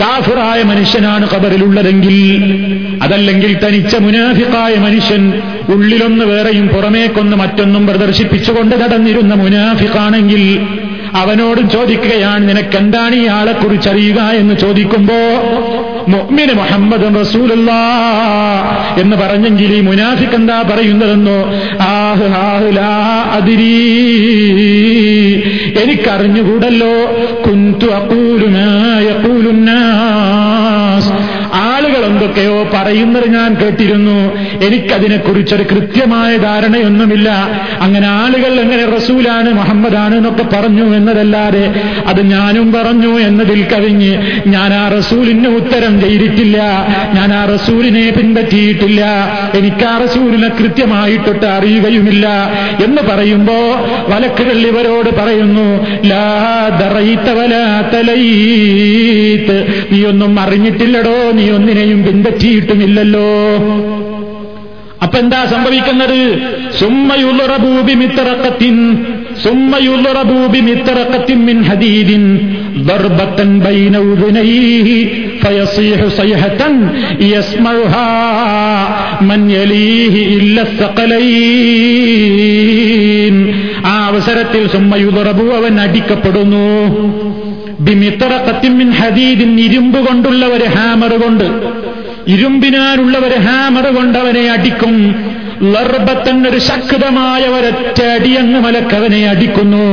കാഫിറായ മനുഷ്യനാണ് ഖബറിലുള്ളതെങ്കിൽ അതല്ലെങ്കിൽ തനിച്ച മുനാഫിക്കായ മനുഷ്യൻ ഉള്ളിലൊന്ന് വേറെയും പുറമേക്കൊന്ന് മറ്റൊന്നും പ്രദർശിപ്പിച്ചുകൊണ്ട് നടന്നിരുന്ന മുനാഫിക്കാണെങ്കിൽ അവനോട് ചോദിക്കുകയാണ് നിനക്കെന്താണ് ഈ ആളെക്കുറിച്ചറിയുക എന്ന് ചോദിക്കുമ്പോ മുഅ്മിന് മുഹമ്മദ് റസൂലുള്ള എന്ന് പറഞ്ഞെങ്കിൽ ഈ മുനാഫിക്ക് എന്താ പറയുന്നതെന്നോ? ആഹ് ആഹ് ലാ അതിരീ എനിക്കറിഞ്ഞുകൂടല്ലോ. കുന്തു ആളുകൾ എന്തൊക്കെയോ പറയുന്നത് ഞാൻ കേട്ടിരുന്നു. എനിക്കതിനെക്കുറിച്ചൊരു കൃത്യമായ ധാരണയൊന്നുമില്ല. അങ്ങനെ ആളുകൾ എങ്ങനെ റസൂലാണ് മുഹമ്മദാണ് എന്നൊക്കെ പറഞ്ഞു എന്നതല്ലാതെ അത് ഞാനും പറഞ്ഞു എന്നതിൽ കവിഞ്ഞ് ഞാൻ ആ റസൂലിന് ഉത്തരം ചെയ്തിട്ടില്ല. ഞാൻ ആ റസൂലിനെ പിൻപറ്റിയിട്ടില്ല. എനിക്ക് ആ റസൂലിനെ കൃത്യമായിട്ടൊട്ട് അറിയുകയുമില്ല എന്ന് പറയുമ്പോ വലക്കുകൾ ഇവരോട് പറയുന്നു ലാ ഒന്നും അറിഞ്ഞിട്ടില്ലടോ നീ ഒന്നിനെയും പിൻപറ്റിയിട്ടുമില്ലല്ലോ അപ്പൊ എന്താ സംഭവിക്കുന്നത് സുമ്മയുറബൂബി മിത്തറക്കത്തിൻ സുമ്മയുറബൂബി മിത്തറക്കത്തിൻ മിൻ ഹദീദിൻ ضربة بين أذنيه فيصيح صيحة يسمعها من يليه إلا الثقلين ആ അവസരത്തിൽ സുമ്മയുറബു അവൻ അടിക്കപ്പെടുന്നു ബിമിത്തറക്കത്തിൻ ഹദീദിൻ ഇരുമ്പ് കൊണ്ടുള്ള ഒരു ഹാമർ കൊണ്ട് ഇരുമ്പിനാലുള്ള ഒരു ഹാമർ കൊണ്ടവനെ അടിക്കും. ലർബത്തൻ ഒരു ശക്തമായ ഒരൊറ്റ അടിയങ്ങ് മലക്കവനെ അടിക്കുന്നു.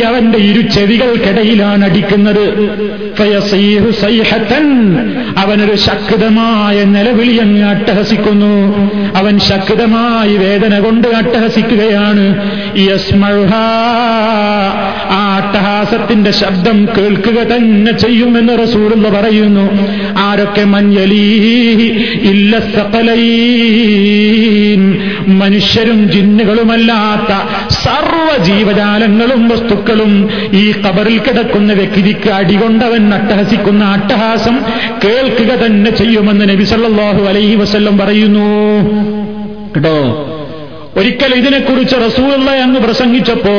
അവന്റെ ഇരു ചെവികൾക്കിടയിലാണ് അടിക്കുന്നത്. അവനൊരു ശക്തമായ നിലവിളി അങ്ങ് അട്ടഹസിക്കുന്നു. അവൻ ശക്തമായി വേദന കൊണ്ട് അട്ടഹസിക്കുകയാണ്. ആ അട്ടഹാസത്തിന്റെ ശബ്ദം കേൾക്കുക തന്നെ ചെയ്യുമെന്ന് റസൂറുള്ള പറയുന്നു. ആരൊക്കെ മഞ്ഞലീ ഇല്ല മനുഷ്യരും ജിന്നുകളുമല്ലാത്ത സർവ ജീവജാലങ്ങളും വസ്തുക്കളും ഈ കബറിൽ കിടക്കുന്ന വ്യക്തിക്ക് അടികൊണ്ടവൻ അട്ടഹസിക്കുന്ന അട്ടഹാസം കേൾക്കുക തന്നെ ചെയ്യുമെന്ന് നബി സല്ലല്ലാഹു അലൈഹി വസ്ല്ലം പറയുന്നു. കേട്ടോ? ഒരിക്കൽ ഇതിനെക്കുറിച്ച് റസൂലുള്ള അങ്ങ് പ്രസംഗിച്ചപ്പോ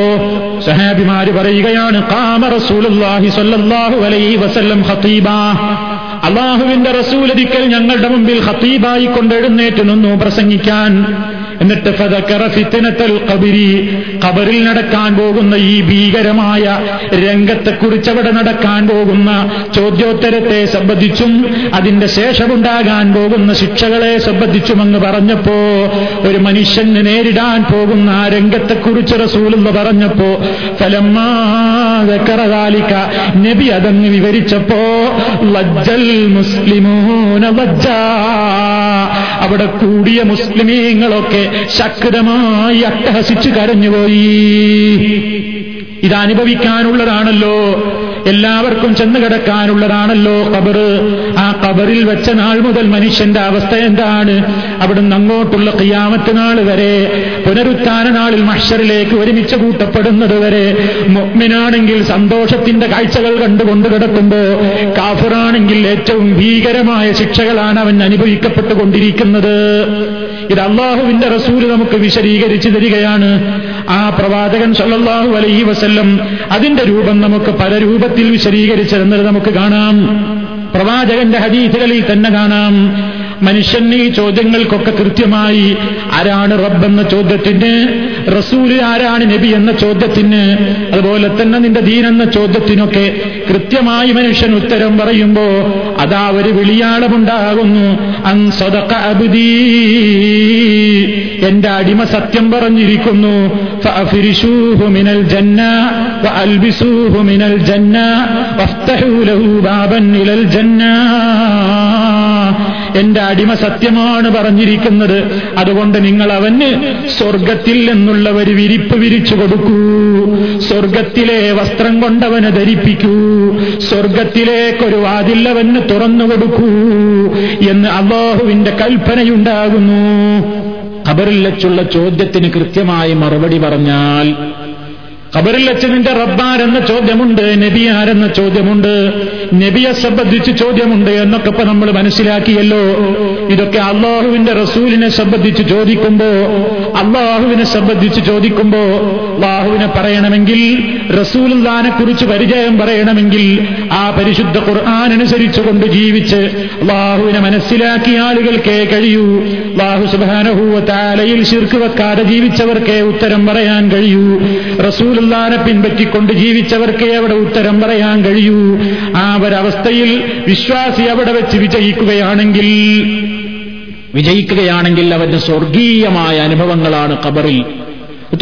സഹാബിമാര് പറയുകയാണ് കാമ റസൂലുള്ളാഹി സ്വല്ലല്ലാഹു അലൈഹി വസല്ലം ഖതീബ അള്ളാഹുവിന്റെ റസൂൽ ഒരിക്കൽ ഞങ്ങളുടെ മുമ്പിൽ ഹത്തീബായി കൊണ്ട് എഴുന്നേറ്റ് നിന്നു പ്രസംഗിക്കാൻ. എന്നിട്ട് ഖബറിൽ നടക്കാൻ പോകുന്ന ഈ ഭീകരമായ രംഗത്തെക്കുറിച്ച് അവിടെ നടക്കാൻ പോകുന്ന ചോദ്യോത്തരത്തെ സംബന്ധിച്ചും അതിന്റെ ശേഷമുണ്ടാകാൻ പോകുന്ന ശിക്ഷകളെ സംബന്ധിച്ചുമെന്ന് പറഞ്ഞപ്പോ ഒരു മനുഷ്യന് നേരിടാൻ പോകുന്ന ആ രംഗത്തെക്കുറിച്ച് റസൂലെന്ന് പറഞ്ഞപ്പോ ഫലമാലിക്ക നബി അതങ്ങ് വിവരിച്ചപ്പോ ലജ്ജൽ മുസ്ലിമൂന ലജ്ജ. അവിടെ കൂടിയ മുസ്ലിമീങ്ങളൊക്കെ ശക്തമായി അട്ടഹസിച്ചു കരഞ്ഞുപോയി. ഇതനുഭവിക്കാനുള്ളതാണല്ലോ എല്ലാവർക്കും ചെന്ന് കിടക്കാനുള്ളതാണല്ലോ കബറ് ആ കബറിൽ വെച്ച നാൾ മുതൽ മനുഷ്യന്റെ അവസ്ഥ എന്താണ്? അവിടുന്ന് അങ്ങോട്ടുള്ള കിയാമത്ത് നാൾ വരെ പുനരുത്ഥാന നാളിൽ മഷറിലേക്ക് ഒരുമിച്ച് കൂട്ടപ്പെടുന്നത് വരെ മൊഗ്മിനാണെങ്കിൽ സന്തോഷത്തിന്റെ കാഴ്ചകൾ കണ്ടുകൊണ്ട് കിടക്കുമ്പോ കാഫിറാണെങ്കിൽ ഏറ്റവും ഭീകരമായ ശിക്ഷകളാണ് അവൻ അനുഭവിക്കപ്പെട്ടുകൊണ്ടിരിക്കുന്നത്. ഇത് അള്ളാഹുവിന്റെ റസൂൽ നമുക്ക് വിശദീകരിച്ചു തരികയാണ്. ആ പ്രവാചകൻ സല്ലല്ലാഹു അലൈഹി വസല്ലം അതിന്റെ രൂപം നമുക്ക് പല രൂപത്തിൽ വിശദീകരിച്ചിരുന്നത് നമുക്ക് കാണാം. പ്രവാചകന്റെ ഹദീസുകളിൽ തന്നെ കാണാം. മനുഷ്യൻ ഈ ചോദ്യങ്ങൾക്കൊക്കെ കൃത്യമായി ആരാണ് റബ്ബെന്ന ചോദ്യത്തിന് റസൂൽ ആരാണ് നബി എന്ന ചോദ്യത്തിന് അതുപോലെ തന്നെ നിന്റെ ദീൻ എന്ന ചോദ്യത്തിനൊക്കെ കൃത്യമായി മനുഷ്യൻ ഉത്തരം പറയുമ്പോ അതാ ഒരു വിളിയാളമുണ്ടാകുന്നു. അൻ അബ്ദീ. എന്റെ അടിമ സത്യം പറഞ്ഞിരിക്കുന്നു. ഫഅഫിരിശൂഹു മിനൽ الجنة വഅൽബിസൂഹു മിനൽ الجنة വഫ്തഹൂ له بابا ഇലൽ الجنة. എന്റെ അടിമ സത്യമാണ് പറഞ്ഞിരിക്കുന്നത്. അതുകൊണ്ട് നിങ്ങൾ അവന് സ്വർഗത്തിൽ നിന്നുള്ള ഒരു വിരിപ്പ് വിരിച്ചു കൊടുക്കൂ. സ്വർഗത്തിലെ വസ്ത്രം കൊണ്ടവന് ധരിപ്പിക്കൂ. സ്വർഗത്തിലേക്കൊരു വാതില്ലവന് തുറന്നു കൊടുക്കൂ എന്ന് അള്ളാഹുവിന്റെ കൽപ്പനയുണ്ടാകുന്നു. ഖബറിൽ വെച്ചുള്ള ചോദ്യത്തിന് കൃത്യമായി മറുപടി പറഞ്ഞാൽ ഖബറിൽ വെച്ച് നിന്റെ റബ്ബാരെന്ന ചോദ്യമുണ്ട് നബി ആരെന്ന ചോദ്യമുണ്ട് നബിയെ സംബന്ധിച്ച് ചോദ്യമുണ്ട് എന്നൊക്കെ ഇപ്പൊ നമ്മൾ മനസ്സിലാക്കിയല്ലോ. ഇതൊക്കെ അള്ളാഹുവിന്റെ റസൂലിനെ സംബന്ധിച്ച് ചോദിക്കുമ്പോ അള്ളാഹുവിനെ സംബന്ധിച്ച് ചോദിക്കുമ്പോ അള്ളാഹുവിനെ പറയണമെങ്കിൽ റസൂൽദാനെ കുറിച്ച് പരിചയം പറയണമെങ്കിൽ ആ പരിശുദ്ധ ഖുർആൻ അനുസരിച്ചുകൊണ്ട് ജീവിച്ച് അള്ളാഹുവിനെ മനസ്സിലാക്കിയ ആളുകൾക്കേ കഴിയൂ. അള്ളാഹു സുബാനഹൂവ താലയിൽ ശിർക്ക് വെക്കാതെ ജീവിച്ചവർക്കേ ഉത്തരം പറയാൻ കഴിയൂ. റസൂലുള്ളാനെ പിൻപറ്റിക്കൊണ്ട് ജീവിച്ചവർക്ക് എവിടെ ഉത്തരം പറയാൻ കഴിയൂ? ആ ഒരവസ്ഥയിൽ വിശ്വാസി അവിടെ വെച്ച് വിജയിക്കുകയാണെങ്കിൽ വിജയിക്കുകയാണെങ്കിൽ അവന്റെ സ്വർഗീയമായ അനുഭവങ്ങളാണ് കബറിൽ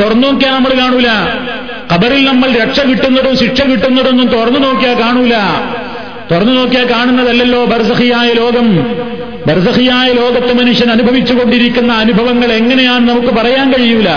തുറന്നു നോക്കിയാൽ നമ്മൾ കാണൂല. കബറിൽ നമ്മൾ രക്ഷ കിട്ടുന്നതും ശിക്ഷ കിട്ടുന്നതൊന്നും തുറന്നു നോക്കിയാൽ കാണൂല. തുറന്നു നോക്കിയാൽ കാണുന്നതല്ലല്ലോ ബർസഹിയായ ലോകം. ബർസഹിയായ ലോകത്ത് മനുഷ്യൻ അനുഭവിച്ചുകൊണ്ടിരിക്കുന്ന അനുഭവങ്ങൾ എങ്ങനെയാണ് നമുക്ക് പറയാൻ കഴിയൂല.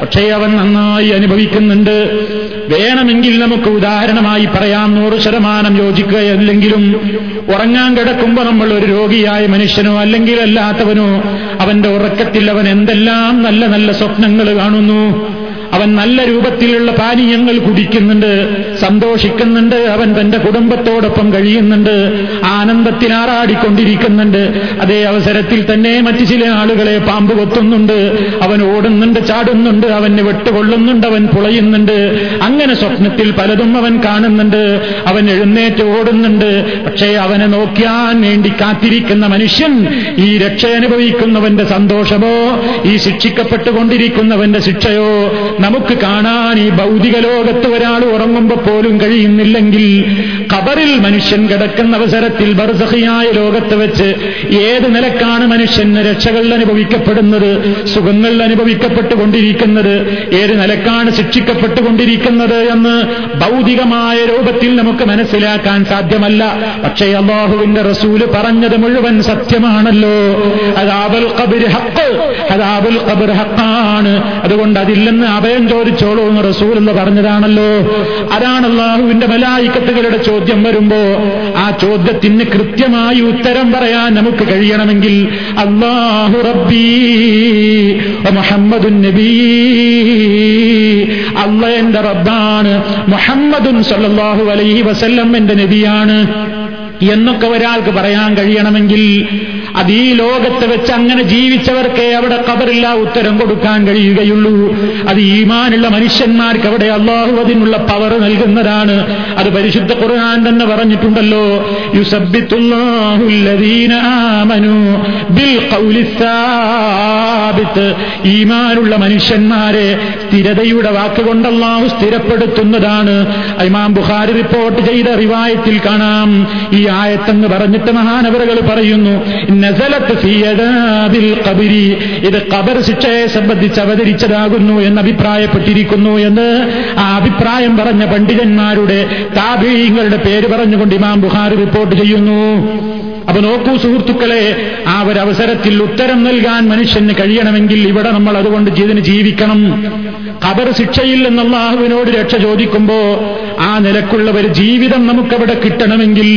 പക്ഷേ അവൻ നന്നായി അനുഭവിക്കുന്നുണ്ട്. വേണമെങ്കിൽ നമുക്ക് ഉദാഹരണമായി പറയാം നൂറ് ശതമാനം യോജിക്കുകയല്ലെങ്കിലും ഉറങ്ങാൻ കിടക്കുമ്പോൾ നമ്മൾ ഒരു രോഗിയായ മനുഷ്യനോ അല്ലെങ്കിൽ അല്ലാത്തവനോ അവന്റെ ഉറക്കത്തിൽ അവൻ എന്തെല്ലാം നല്ല നല്ല സ്വപ്നങ്ങൾ കാണുന്നു. അവൻ നല്ല രൂപത്തിലുള്ള പാനീയങ്ങൾ കുടിക്കുന്നുണ്ട് സന്തോഷിക്കുന്നുണ്ട് അവൻ തന്റെ കുടുംബത്തോടൊപ്പം കഴിയുന്നുണ്ട് ആനന്ദത്തിൽ ആറാടിക്കൊണ്ടിരിക്കുന്നുണ്ട്. അതേ അവസരത്തിൽ തന്നെ മറ്റു ചില ആളുകളെ പാമ്പ് കൊത്തുന്നുണ്ട് അവൻ ഓടുന്നുണ്ട് ചാടുന്നുണ്ട് അവന് വെട്ടുകൊള്ളുന്നുണ്ട് അവൻ പുളയുന്നുണ്ട്. അങ്ങനെ സ്വപ്നത്തിൽ പലതും അവൻ കാണുന്നുണ്ട് അവൻ എഴുന്നേറ്റ് ഓടുന്നുണ്ട്. പക്ഷേ അവനെ നോക്കിയാൻ വേണ്ടി കാത്തിരിക്കുന്ന മനുഷ്യൻ ഈ രക്ഷ അനുഭവിക്കുന്നവന്റെ സന്തോഷമോ ഈ ശിക്ഷിക്കപ്പെട്ടുകൊണ്ടിരിക്കുന്നവന്റെ ശിക്ഷയോ നമുക്ക് കാണാൻ ഈ ഭൗതിക ലോകത്ത് ഒരാൾ ഉറങ്ങുമ്പോൾ പോലും കഴിയുന്നില്ലെങ്കിൽ ഖബറിൽ മനുഷ്യൻ കിടക്കുന്ന അവസരത്തിൽ ബർസഹിയായ ലോകത്ത് വെച്ച് ഏത് നിലക്കാണ് മനുഷ്യന് രക്ഷകൾ അനുഭവിക്കപ്പെടുന്നത് സുഖങ്ങൾ അനുഭവിക്കപ്പെട്ടുകൊണ്ടിരിക്കുന്നത് ഏത് നിലക്കാണ് ശിക്ഷിക്കപ്പെട്ടുകൊണ്ടിരിക്കുന്നത് എന്ന് ഭൗതികമായ രൂപത്തിൽ നമുക്ക് മനസ്സിലാക്കാൻ സാധ്യമല്ല. പക്ഷേ അള്ളാഹുവിന്റെ റസൂൽ പറഞ്ഞത് മുഴുവൻ സത്യമാണല്ലോ. അതാബൽ കബിർ ഹക്ക് അതാബുൽ കബിർ ഹക്കാണ് അതുകൊണ്ട് അതില്ലെന്ന് അഭയം ചോദിച്ചോളൂ എന്ന് റസൂൽ എന്ന് പറഞ്ഞതാണല്ലോ. അതാണ് അള്ളാഹുവിന്റെ മലായിക്കത്തുകളുടെ ചോദ്യം. വരുമ്പോ ആ ചോദ്യത്തിന് കൃത്യമായി ഉത്തരം പറയാൻ നമുക്ക് കഴിയണമെങ്കിൽ അള്ളാഹു റബ്ബീ മുഹമ്മദുൻ നബീ. അള്ള എന്റെ റബ്ബാണ് മുഹമ്മദുൻ സല്ലാഹു അലൈഹി വസല്ലം എന്റെ നബിയാണ് എന്നൊക്കെ ഒരാൾക്ക് പറയാൻ കഴിയണമെങ്കിൽ അത് ഈ ലോകത്ത് വെച്ച് അങ്ങനെ ജീവിച്ചവർക്കേ അവിടെ കബറില്ല ഉത്തരം കൊടുക്കാൻ കഴിയുകയുള്ളൂ. അത് ഈമാനുള്ള മനുഷ്യന്മാർക്ക് അവിടെ അള്ളാഹു അതിനുള്ള പവർ നൽകുന്നതാണ്. അത് പരിശുദ്ധ ഖുർആൻ തന്നെ പറഞ്ഞിട്ടുണ്ടല്ലോ ഈമാനുള്ള മനുഷ്യന്മാരെ സ്ഥിരതയുടെ വാക്കുകൊണ്ട് അള്ളാഹു സ്ഥിരപ്പെടുത്തുന്നതാണ്. ഇമാം ബുഖാരി റിപ്പോർട്ട് ചെയ്ത റിവായത്തിൽ കാണാം. ഈ ആയത്തെന്ന് പറഞ്ഞിട്ട് മഹാനവറുകൾ പറയുന്നു ഇത് കബർ ശിക്ഷയെ സംബന്ധിച്ച് അവതരിച്ചതാകുന്നു എന്ന് അഭിപ്രായപ്പെട്ടിരിക്കുന്നു എന്ന് ആ അഭിപ്രായം പറഞ്ഞ പണ്ഡിതന്മാരുടെ താപീയങ്ങളുടെ പേര് പറഞ്ഞുകൊണ്ട് ഇമാം ബുഹാർ റിപ്പോർട്ട് ചെയ്യുന്നു. അപ്പൊ നോക്കൂ സുഹൃത്തുക്കളെ ആ ഒരു അവസരത്തിൽ ഉത്തരം നൽകാൻ മനുഷ്യന് കഴിയണമെങ്കിൽ ഇവിടെ നമ്മൾ അതുകൊണ്ട് ജീവിക്കണം. കബർ ശിക്ഷയിൽ നിന്നുള്ള ആഹുവിനോട് രക്ഷ ചോദിക്കുമ്പോ ആ നിലക്കുള്ള ഒരു ജീവിതം നമുക്കവിടെ കിട്ടണമെങ്കിൽ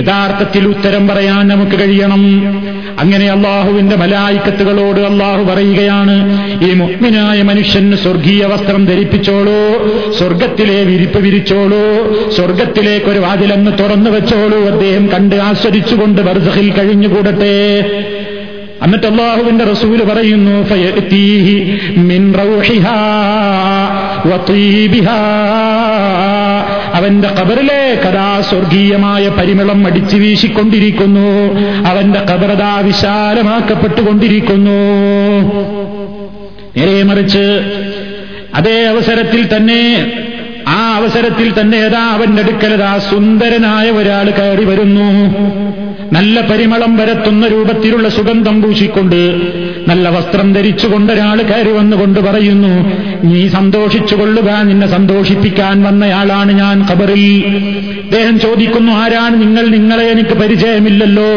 യഥാർത്ഥത്തിൽ ഉത്തരം പറയാൻ നമുക്ക് കഴിയണം. അങ്ങനെ അള്ളാഹുവിന്റെ മലായിക്കത്തുകളോട് അള്ളാഹു പറയുകയാണ് ഈ മുഗ്മിനായ മനുഷ്യന് സ്വർഗീയ വസ്ത്രം ധരിപ്പിച്ചോളൂ സ്വർഗത്തിലെ വിരിപ്പ് വിരിച്ചോളൂ സ്വർഗത്തിലേക്ക് ഒരു വാതിലങ്ങ് തുറന്നു വെച്ചോളൂ അദ്ദേഹം കണ്ട് ആസ്വദിച്ചുകൊണ്ട് ബർസഹിൽ കഴിഞ്ഞുകൂടട്ടെ. എന്നിട്ട് അള്ളാഹുവിന്റെ റസൂൽ പറയുന്നു മിൻ അവന്റെ കബറിലെ കഥാ സ്വർഗീയമായ പരിമളം അടിച്ചു വീശിക്കൊണ്ടിരിക്കുന്നു. അവന്റെ കബറതാ വിശാലമാക്കപ്പെട്ടുകൊണ്ടിരിക്കുന്നു. നേരെ മറിച്ച് അതേ അവസരത്തിൽ തന്നെ ആ അവസരത്തിൽ തന്നെ ഏതാ അവന്റെ അടുക്കലതാ സുന്ദരനായ ഒരാൾ കയറി വരുന്നു. നല്ല പരിമളം വരത്തുന്ന രൂപത്തിലുള്ള സുഗന്ധം പൂശിക്കൊണ്ട് നല്ല വസ്ത്രം ധരിച്ചുകൊണ്ട് ഒരാൾ കയറി വന്നുകൊണ്ട് പറയുന്നു നീ സന്തോഷിച്ചുകൊള്ളുക നിന്നെ സന്തോഷിപ്പിക്കാൻ വന്നയാളാണ് ഞാൻ ഖബറിൽ. അദ്ദേഹം ചോദിക്കുന്നു ആരാണ് നിങ്ങൾ? നിങ്ങളെ എനിക്ക് പരിചയമില്ലല്ലോ.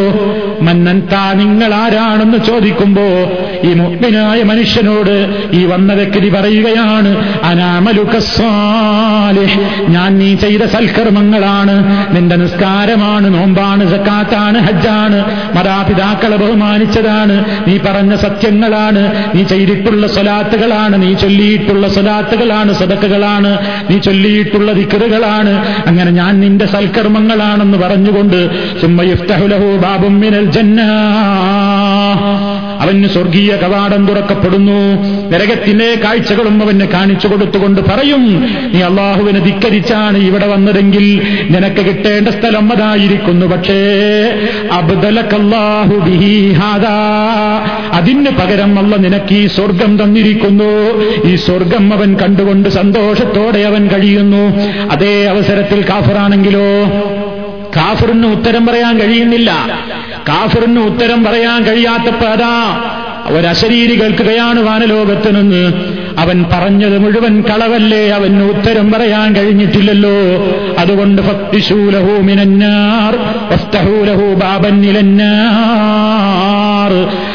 മന്നൻതാ നിങ്ങൾ ആരാണെന്ന് ചോദിക്കുമ്പോ ഈ മുഗ്നായ മനുഷ്യനോട് ഈ വന്ന വ്യക്തി പറയുകയാണ് അനാമലുക്കസ്വാലിഹ് ഞാൻ നീ ചെയ്ത സൽക്കർമ്മങ്ങളാണ് നിന്റെ നിസ്കാരമാണ് നോമ്പാണ് സക്കാത്താണ് ഹജ്ജാണ് മാതാപിതാക്കളെ ബഹുമാനിച്ചതാണ് നീ പറഞ്ഞ സത്യങ്ങളാണ് നീ ചെയ്തിട്ടുള്ള സ്വലാത്തുകളാണ് നീ ചൊല്ലിയിട്ടുള്ള സ്വലാത്തുകളാണ് സദക്കുകളാണ് നീ ചൊല്ലിയിട്ടുള്ള ദിക്കറുകളാണ് അങ്ങനെ ഞാൻ നിന്റെ സൽക്കർമ്മങ്ങളാണെന്ന് പറഞ്ഞുകൊണ്ട് സുമ്മയുഫ്തഹുലഹു ബാബും മിനൽ ജന്ന. അവന് സ്വർഗീയ കവാടം തുറക്കപ്പെടുന്നു. നരകത്തിലെ കാഴ്ചകളും അവന് കാണിച്ചു കൊടുത്തുകൊണ്ട് പറയും നീ അള്ളാഹുവിനെ ധിക്കരിച്ചാണ് ഇവിടെ വന്നതെങ്കിൽ നിനക്ക് കിട്ടേണ്ട സ്ഥലം അതായിരിക്കുന്നു. പക്ഷേ അബ്ദലക്കല്ലാഹു അതിന് പകരം അല്ല നിനക്ക് ഈ സ്വർഗം തന്നിരിക്കുന്നു. ഈ സ്വർഗം അവൻ കണ്ടുകൊണ്ട് സന്തോഷത്തോടെ അവൻ കഴിയുന്നു. അതേ അവസരത്തിൽ കാഫറാണെങ്കിലോ കാഫറിന് ഉത്തരം പറയാൻ കഴിയുന്നില്ല. കാഫിറിന് ഉത്തരം പറയാൻ കഴിയാത്തപ്പോ അതാ ഒരശരീരി കേൾക്കുകയാണ് വാനലോകത്ത് നിന്ന് അവൻ പറഞ്ഞത് മുഴുവൻ കളവല്ലേ അവന് ഉത്തരം പറയാൻ കഴിഞ്ഞിട്ടില്ലല്ലോ. അതുകൊണ്ട്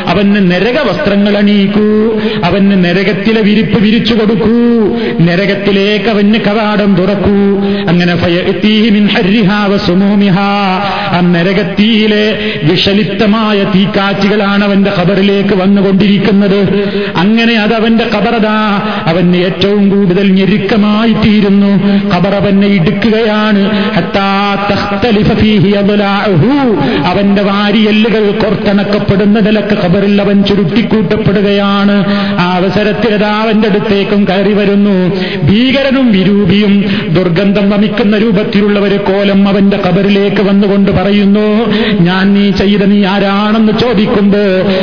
അവന് നരക വസ്ത്രങ്ങൾ അണിയിക്കൂ. അവന് നരകത്തിലെ വിരിപ്പ് വിരിച്ചു കൊടുക്കൂ. നരകത്തിലേക്ക് അവന് കവാടം തുറക്കൂ. അങ്ങനെ. ആ നരകത്തിയിലെ വിഷലിപ്തമായ തീക്കാറ്റുകളാണ് അവന്റെ ഖബറിലേക്ക് വന്നുകൊണ്ടിരിക്കുന്നത്. അങ്ങനെ അത് അവന്റെ ഖബറതാ. അവന് ഏറ്റവും കൂടുതൽ ഞെരുക്കമായി തീരുന്നു ഖബർ ഇടുക്കുകയാണ്. അവന്റെ വാരിയെല്ലുകൾ കൊർത്തണക്കപ്പെടുന്ന നിലയ്ക്ക് ഖബറിൽ അവൻ ചുരുട്ടിക്കൂട്ടപ്പെടുകയാണ്. ആ അവസരത്തിൽ അവന്റെ അടുത്തേക്കും കയറി വരുന്നു. ഭീകരനും വിരൂപിയും ദുർഗന്ധം വമിക്കുന്ന രൂപത്തിലുള്ള ഒരു കോലം അവന്റെ ഖബറിലേക്ക് വന്നുകൊണ്ട് പറയുന്നു ഞാൻ നീ ചെയ്ത നീ ആരാണെന്ന് ചോദിക്കുമ്പോ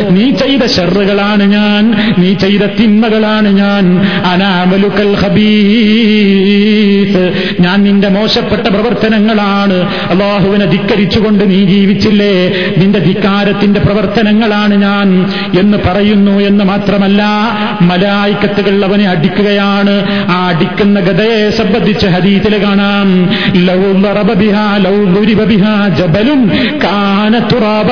നീ ചെയ്ത ഷെറുകളാണ് ഞാൻ നീ ചെയ്ത തിന്മകളാണ് ഞാൻ. അനാമലുക്കൽ ഹബീസ് ഞാൻ നിന്റെ മോശപ്പെട്ട പ്രവർത്തനങ്ങളാണ്. അള്ളാഹുവിനെ ധിക്കരിച്ചുകൊണ്ട് നീ ജീവിച്ചില്ലേ? നിന്റെ ധിക്കാരത്തിന്റെ പ്രവർത്തനങ്ങളാണ് ഞാൻ. ഞാൻ എന്ന് പറയുന്നു എന്ന് മാത്രമല്ല മലായിക്കത്തുകൾ അവനെ അടിക്കുകയാണ്. ആ അടിക്കുന്ന ഗതയെ സംബന്ധിച്ച് ഹദീത്തിൽ കാണാം. ജബലും കാനത്തുറാബ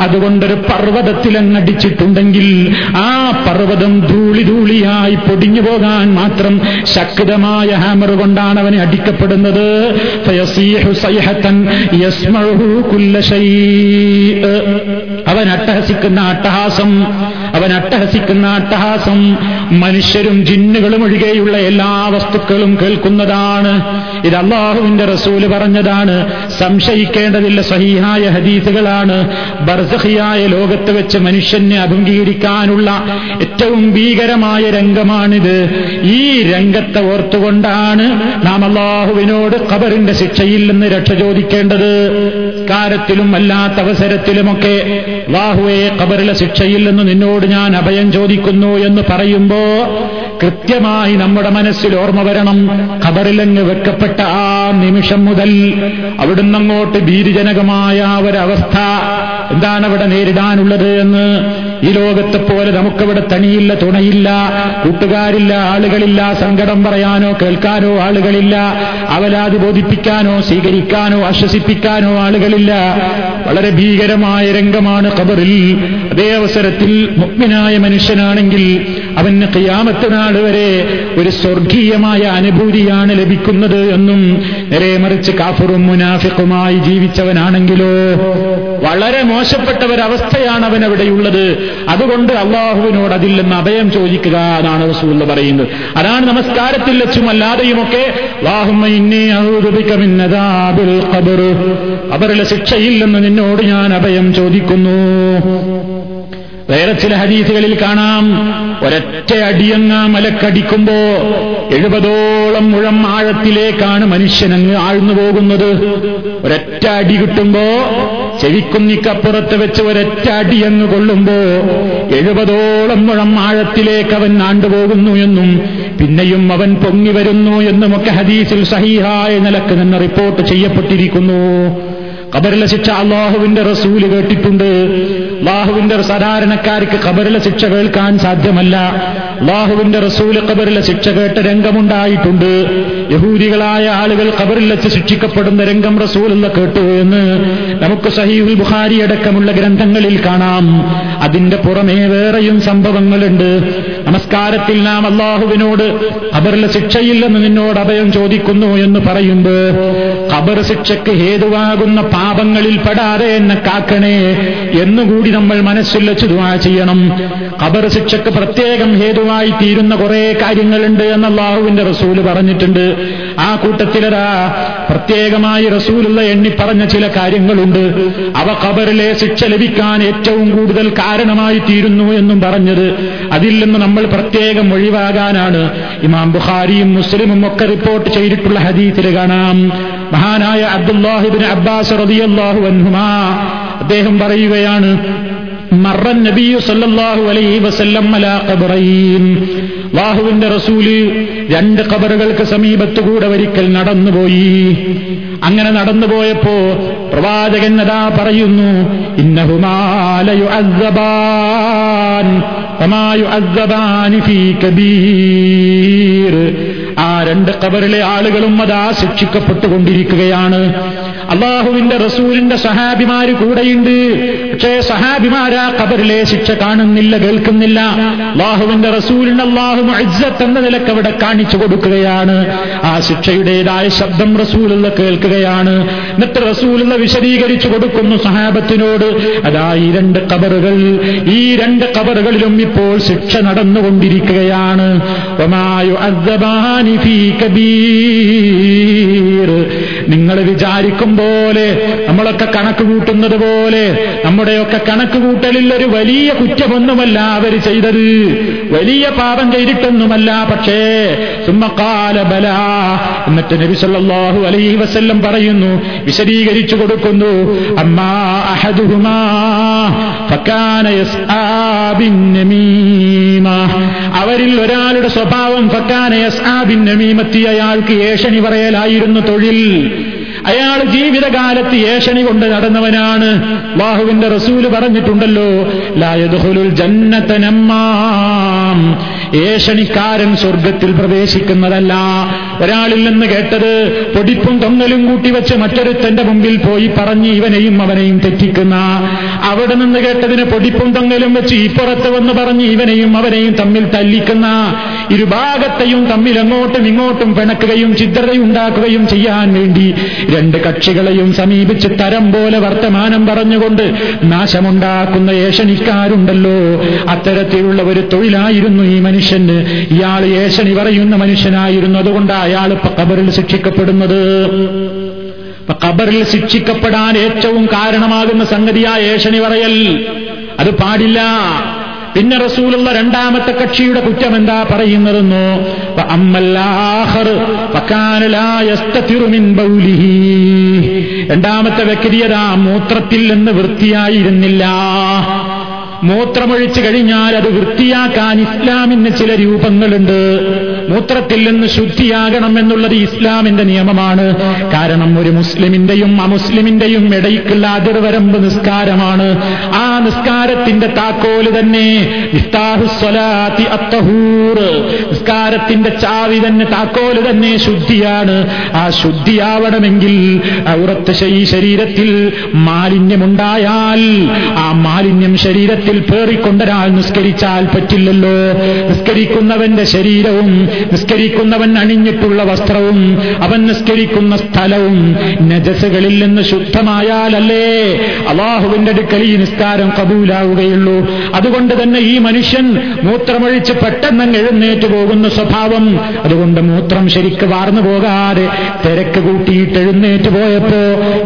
അതുകൊണ്ടൊരു പർവതത്തിലങ്ങടിച്ചിട്ടുണ്ടെങ്കിൽ ആ പർവതം ധൂളി ധൂളിയായി പൊടിഞ്ഞു പോകാൻ മാത്രം ശക്തമായ ഹാമർ കൊണ്ടാണ് അവനെ അടിക്കപ്പെടുന്നത്. ഫയസീഹു യസ്മഹു കുല്ലശൈ അവൻ അട്ടഹസിക്കുന്ന അട്ടഹാസം അവൻ അട്ടഹസിക്കുന്ന അട്ടഹാസം മനുഷ്യരും ജിന്നുകളും ഒഴികെയുള്ള എല്ലാ വസ്തുക്കളും കേൾക്കുന്നതാണ്. ഇത് അള്ളാഹുവിന്റെ റസൂൽ പറഞ്ഞതാണ്. സംശയിക്കേണ്ടതില്ല സഹിഹായ ഹദീസുകളാണ്. ബർസഹിയായ ലോകത്ത് വെച്ച് മനുഷ്യനെ അഭിമുഖീകരിക്കാനുള്ള ഏറ്റവും ഭീകരമായ രംഗമാണിത്. ഈ രംഗത്തെ ഓർത്തുകൊണ്ടാണ് നാം അള്ളാഹുവിനോട് ഖബറിന്റെ ശിക്ഷയിൽ നിന്ന് രക്ഷ ചോദിക്കേണ്ടത്. കാലത്തിലും അല്ലാത്ത അവസരത്തിലുമൊക്കെ അള്ളാഹുവെ കബറിലെ ശിക്ഷയിൽ നിന്ന് നിന്നോട് ഞാൻ അഭയം ചോദിക്കുന്നു എന്ന് പറയുമ്പോ കൃത്യമായി നമ്മുടെ മനസ്സിൽ ഓർമ്മ വരണം. ഖബറിലങ്ങ് വെക്കപ്പെട്ട ആ നിമിഷം മുതൽ അവിടുന്ന് അങ്ങോട്ട് ഭീതിജനകമായ ഒരവസ്ഥ എന്താണ് അവിടെ നേരിടാനുള്ളത് എന്ന് ഈ ലോകത്തെ പോലെ നമുക്കവിടെ തണിയില്ല തുണയില്ല കൂട്ടുകാരില്ല ആളുകളില്ല സങ്കടം പറയാനോ കേൾക്കാനോ ആളുകളില്ല അവലാതി ബോധിപ്പിക്കാനോ സ്വീകരിക്കാനോ ആശ്വസിപ്പിക്കാനോ ആളുകളില്ല. വളരെ ഭീകരമായ രംഗമാണ് ഖബറിൽ. അതേ അവസരത്തിൽ മുഗ്മിനായ മനുഷ്യനാണെങ്കിൽ അവന് കയ്യാമത്തെ നാൾ വരെ ഒരു സ്വർഗീയമായ അനുഭൂതിയാണ് ലഭിക്കുന്നത് എന്നും നേരെ മറിച്ച് കാഫറും മുനാഫിക്കുമായി ജീവിച്ചവനാണെങ്കിലോ വളരെ മോശപ്പെട്ട ഒരവസ്ഥയാണ് അവൻ അവിടെയുള്ളത് അതുകൊണ്ട് അള്ളാഹുവിനോട് അതിൽ നിന്ന് അഭയം ചോദിക്കുക എന്നാണ് റസൂൽ പറയുന്നത്. അതാണ് നമസ്കാരത്തിൽ വെച്ചും ഖബറിലെ ശിക്ഷയിൽ നിന്ന് നിന്നോട് ഞാൻ അഭയം ചോദിക്കുന്നു. വേറെ ചില ഹദീസുകളിൽ കാണാം ഒരൊറ്റ അടിയങ്ങ മലക്കടിക്കുമ്പോ എഴുപതോളം മുഴം ആഴത്തിലേക്കാണ് മനുഷ്യനങ്ങ് ആഴ്ന്നു പോകുന്നത്. ഒരൊറ്റ അടി കിട്ടുമ്പോ ചെവിക്കുന്നിക്കപ്പുറത്ത് വെച്ച് ഒരൊറ്റ അടിയെന്ന് കൊള്ളുമ്പോ എഴുപതോളം മുഴം ആഴത്തിലേക്ക് അവൻ ആണ്ടുപോകുന്നു എന്നും പിന്നെയും അവൻ പൊങ്ങി വരുന്നു എന്നുമൊക്കെ ഹദീസിൽ സഹീഹായ നിലയ്ക്ക് നിന്ന് റിപ്പോർട്ട് ചെയ്യപ്പെട്ടിരിക്കുന്നു. ഖബറിലെ ശിക്ഷ അള്ളാഹുവിന്റെ റസൂൽ കേട്ടിട്ടുണ്ട്. അള്ളാഹുവിന്റെ സാധാരണക്കാർക്ക് ഖബറിലെ ശിക്ഷ കേൾക്കാൻ സാധ്യമല്ല. അള്ളാഹുവിന്റെ റസൂൽ ഖബറിലെ ശിക്ഷ കേട്ട രംഗമുണ്ടായിട്ടുണ്ട്. യഹൂദികളായ ആളുകൾ ഖബറിൽ വെച്ച് ശിക്ഷിക്കപ്പെടുന്ന രംഗം റസൂലെന്ന് കേട്ടു എന്ന് നമുക്ക് സഹീഹുൽ ബുഖാരി അടക്കമുള്ള ഗ്രന്ഥങ്ങളിൽ കാണാം. അതിന്റെ പുറമേ വേറെയും സംഭവങ്ങളുണ്ട്. നമസ്കാരത്തിൽ നാം അള്ളാഹുവിനോട് ഖബറിലെ ശിക്ഷയില്ലെന്ന് നിന്നോട് അഭയം ചോദിക്കുന്നു എന്ന് പറയുമ്പോ ഖബർ ശിക്ഷയ്ക്ക് ഹേതുവാകുന്ന പാപങ്ങളിൽ പെടാതെ എന്നെ കാക്കണേ എന്നുകൂടി നമ്മൾ മനസ്സിൽ വെച്ച് ദുആ ചെയ്യണം. ഖബർ ശിക്ഷക്ക് പ്രത്യേകം ഹേതുവായി തീരുന്ന കുറെ കാര്യങ്ങളുണ്ട് എന്ന് അള്ളാഹുവിന്റെ റസൂൽ പറഞ്ഞിട്ടുണ്ട്. ആ കൂട്ടത്തിലതാ പ്രത്യേകമായി റസൂലുള്ള എണ്ണി പറഞ്ഞ ചില കാര്യങ്ങളുണ്ട്. അവ ഖബറിലെ ശിക്ഷ ലഭിക്കാൻ ഏറ്റവും കൂടുതൽ കാരണമായി തീരുന്നു എന്നും പറഞ്ഞത്. അതിൽ നിന്ന് നമ്മൾ പ്രത്യേകം ഒഴിവാകാനാണ്. ഇമാം ബുഖാരിയും മുസ്ലിമും ഒക്കെ റിപ്പോർട്ട് ചെയ്തിട്ടുള്ള ഹദീസിൽ കാണാം. മഹാനായ അബ്ദുല്ലാഹിബിൻ അബ്ബാസ് റളിയല്ലാഹു അൻഹുമാ അദ്ദേഹം പറയുകയാണ് മറ നബി അലൈഹി വസല്ലം റസൂൽ രണ്ട് ഖബറുകൾക്ക് സമീപത്തുകൂടെ ഒരിക്കൽ നടന്നുപോയി. അങ്ങനെ നടന്നുപോയപ്പോ പ്രവാചകൻ അതാ പറയുന്നു ഇന്നഹുമാലയു അസബാൻ ആ രണ്ട് കബറിലെ ആളുകളും അതാ ശിക്ഷിക്കപ്പെട്ടുകൊണ്ടിരിക്കുകയാണ്. അള്ളാഹുവിന്റെ റസൂലിന്റെ സഹാബിമാര് കൂടെയുണ്ട്. പക്ഷേ സഹാബിമാരാ കബറിലെ ശിക്ഷ കാണുന്നില്ല കേൾക്കുന്നില്ല. അള്ളാഹുവിന്റെ റസൂലിന്റെ അള്ളാഹു അജ്ജത്ത് എന്ന നിലയ്ക്ക് അവിടെ കാണിച്ചു കൊടുക്കുകയാണ്. ആ ശിക്ഷയുടേതായ ശബ്ദം റസൂലുള്ള കേൾക്കുകയാണ്. എന്നിട്ട് റസൂലുള്ള വിശദീകരിച്ചു കൊടുക്കുന്നു സഹാബത്തിനോട്. അതാ ഈ രണ്ട് കബറുകൾ ഈ രണ്ട് കബറുകളിലും ഇപ്പോൾ ശിക്ഷ നടന്നുകൊണ്ടിരിക്കുകയാണ്. നിങ്ങൾ വിചാരിക്കും പോലെ നമ്മളൊക്കെ കണക്ക് കൂട്ടുന്നത് പോലെ നമ്മുടെയൊക്കെ കണക്ക് കൂട്ടലിൽ ഒരു വലിയ കുറ്റമൊന്നുമല്ല അവർ ചെയ്തത്. വലിയ പാപം ചെയ്തിട്ടൊന്നുമല്ല പക്ഷേ സുമ്മക്കാല ബല എന്നിട്ട് നബി സല്ലല്ലാഹു അലൈഹി വസല്ലം പറയുന്നു വിശദീകരിച്ചു കൊടുക്കുന്നു അമ്മാ അഹദുഹുമാ അവരിൽ ഒരാളുടെ സ്വഭാവം ഫക്കാനയസ് ആ ബിന്നമീമത്തി അയാൾക്ക് ഏഷണി പറയലായിരുന്നു തൊഴിൽ. അയാൾ ജീവിതകാലത്ത് ഏഷണി കൊണ്ട് നടന്നവനാണ്. ബാഹുവിന്റെ റസൂൽ പറഞ്ഞിട്ടുണ്ടല്ലോ ലായദുഹുലുൽ ജന്നത്തനമ്മാം ഏഷണിക്കാരൻ സ്വർഗത്തിൽ പ്രവേശിക്കുന്നതല്ല. ഒരാളിൽ നിന്ന് കേട്ടത് പൊടിപ്പും തൊങ്ങലും കൂട്ടിവെച്ച് മറ്റൊരുത്തന്റെ മുമ്പിൽ പോയി പറഞ്ഞ് ഇവനെയും അവനെയും തെറ്റിക്കുന്ന. അവിടെ നിന്ന് കേട്ടതിന് പൊടിപ്പും തൊങ്ങലും വെച്ച് ഇപ്പുറത്ത് വന്ന് പറഞ്ഞ് ഇവനെയും അവനെയും തമ്മിൽ തല്ലിക്കുന്ന. ഇരുഭാഗത്തെയും തമ്മിൽ അങ്ങോട്ടും ഇങ്ങോട്ടും പിണക്കുകയും ചിത്രതയുണ്ടാക്കുകയും ചെയ്യാൻ വേണ്ടി രണ്ട് കക്ഷികളെയും സമീപിച്ച് തരം പോലെ വർത്തമാനം പറഞ്ഞുകൊണ്ട് നാശമുണ്ടാക്കുന്ന ഏഷണിക്കാരുണ്ടല്ലോ. അത്തരത്തിലുള്ള ഒരു തൊഴിലായിരുന്നു ഈ മനുഷ്യന്. ഇയാൾ ഏഷണി പറയുന്ന മനുഷ്യനായിരുന്നു. അതുകൊണ്ട് അയാൾ കബറിൽ ശിക്ഷിക്കപ്പെടുന്നത്. കബറിൽ ശിക്ഷിക്കപ്പെടാൻ ഏറ്റവും കാരണമാകുന്ന സംഗതിയാ ഏഷണി പറയൽ. അത് പാടില്ല. പിന്നെ റസൂലുള്ള രണ്ടാമത്തെ കക്ഷിയുടെ കുറ്റം എന്താ പറയുന്നതെന്നോ? രണ്ടാമത്തെ വ്യക്തിയതാ മൂത്രത്തിൽ നിന്ന് വൃത്തിയായിരുന്നില്ല. മൂത്രമൊഴിച്ചു കഴിഞ്ഞാൽ അത് വൃത്തിയാക്കാൻ ഇസ്ലാമിന് ചില രൂപങ്ങളുണ്ട്. മൂത്രത്തിൽ നിന്ന് ശുദ്ധിയാകണം എന്നുള്ളത് ഇസ്ലാമിന്റെ നിയമമാണ്. കാരണം ഒരു മുസ്ലിമിന്റെയും അമുസ്ലിമിന്റെയും ഇടയ്ക്കുള്ള അതിർവരമ്പ് നിസ്കാരമാണ്. ആ നിസ്കാരത്തിന്റെ താക്കോൽ തന്നെ നിസ്കാരത്തിന്റെ ചാവി തന്നെ താക്കോൽ തന്നെ ശുദ്ധിയാണ്. ആ ശുദ്ധിയാവണമെങ്കിൽ ഔറത്ത് ശരീരത്തിൽ മാലിന്യമുണ്ടായാൽ ആ മാലിന്യം ശരീരത്തിൽ പേറിക്കൊണ്ടൊരാൾ നിസ്കരിച്ചാൽ പറ്റില്ലല്ലോ. നിസ്കരിക്കുന്നവന്റെ ശരീരവും നിസ്കരിക്കുന്നവൻ അണിഞ്ഞിട്ടുള്ള വസ്ത്രവും അവൻ നിസ്കരിക്കുന്ന സ്ഥലവും നജസുകളിൽ നിന്ന് ശുദ്ധമായാലല്ലേ. അള്ളാഹുവിന്റെ അടുക്കൽ ഈ നിസ്കാരം കബൂലാവുകയുള്ളൂ. അതുകൊണ്ട് തന്നെ ഈ മനുഷ്യൻ മൂത്രമൊഴിച്ച് പെട്ടെന്ന് എഴുന്നേറ്റ് പോകുന്ന സ്വഭാവം. അതുകൊണ്ട് മൂത്രം ശരിക്ക് വാർന്നു പോകാതെ തിരക്ക് കൂട്ടിയിട്ട് എഴുന്നേറ്റ് പോയപ്പോ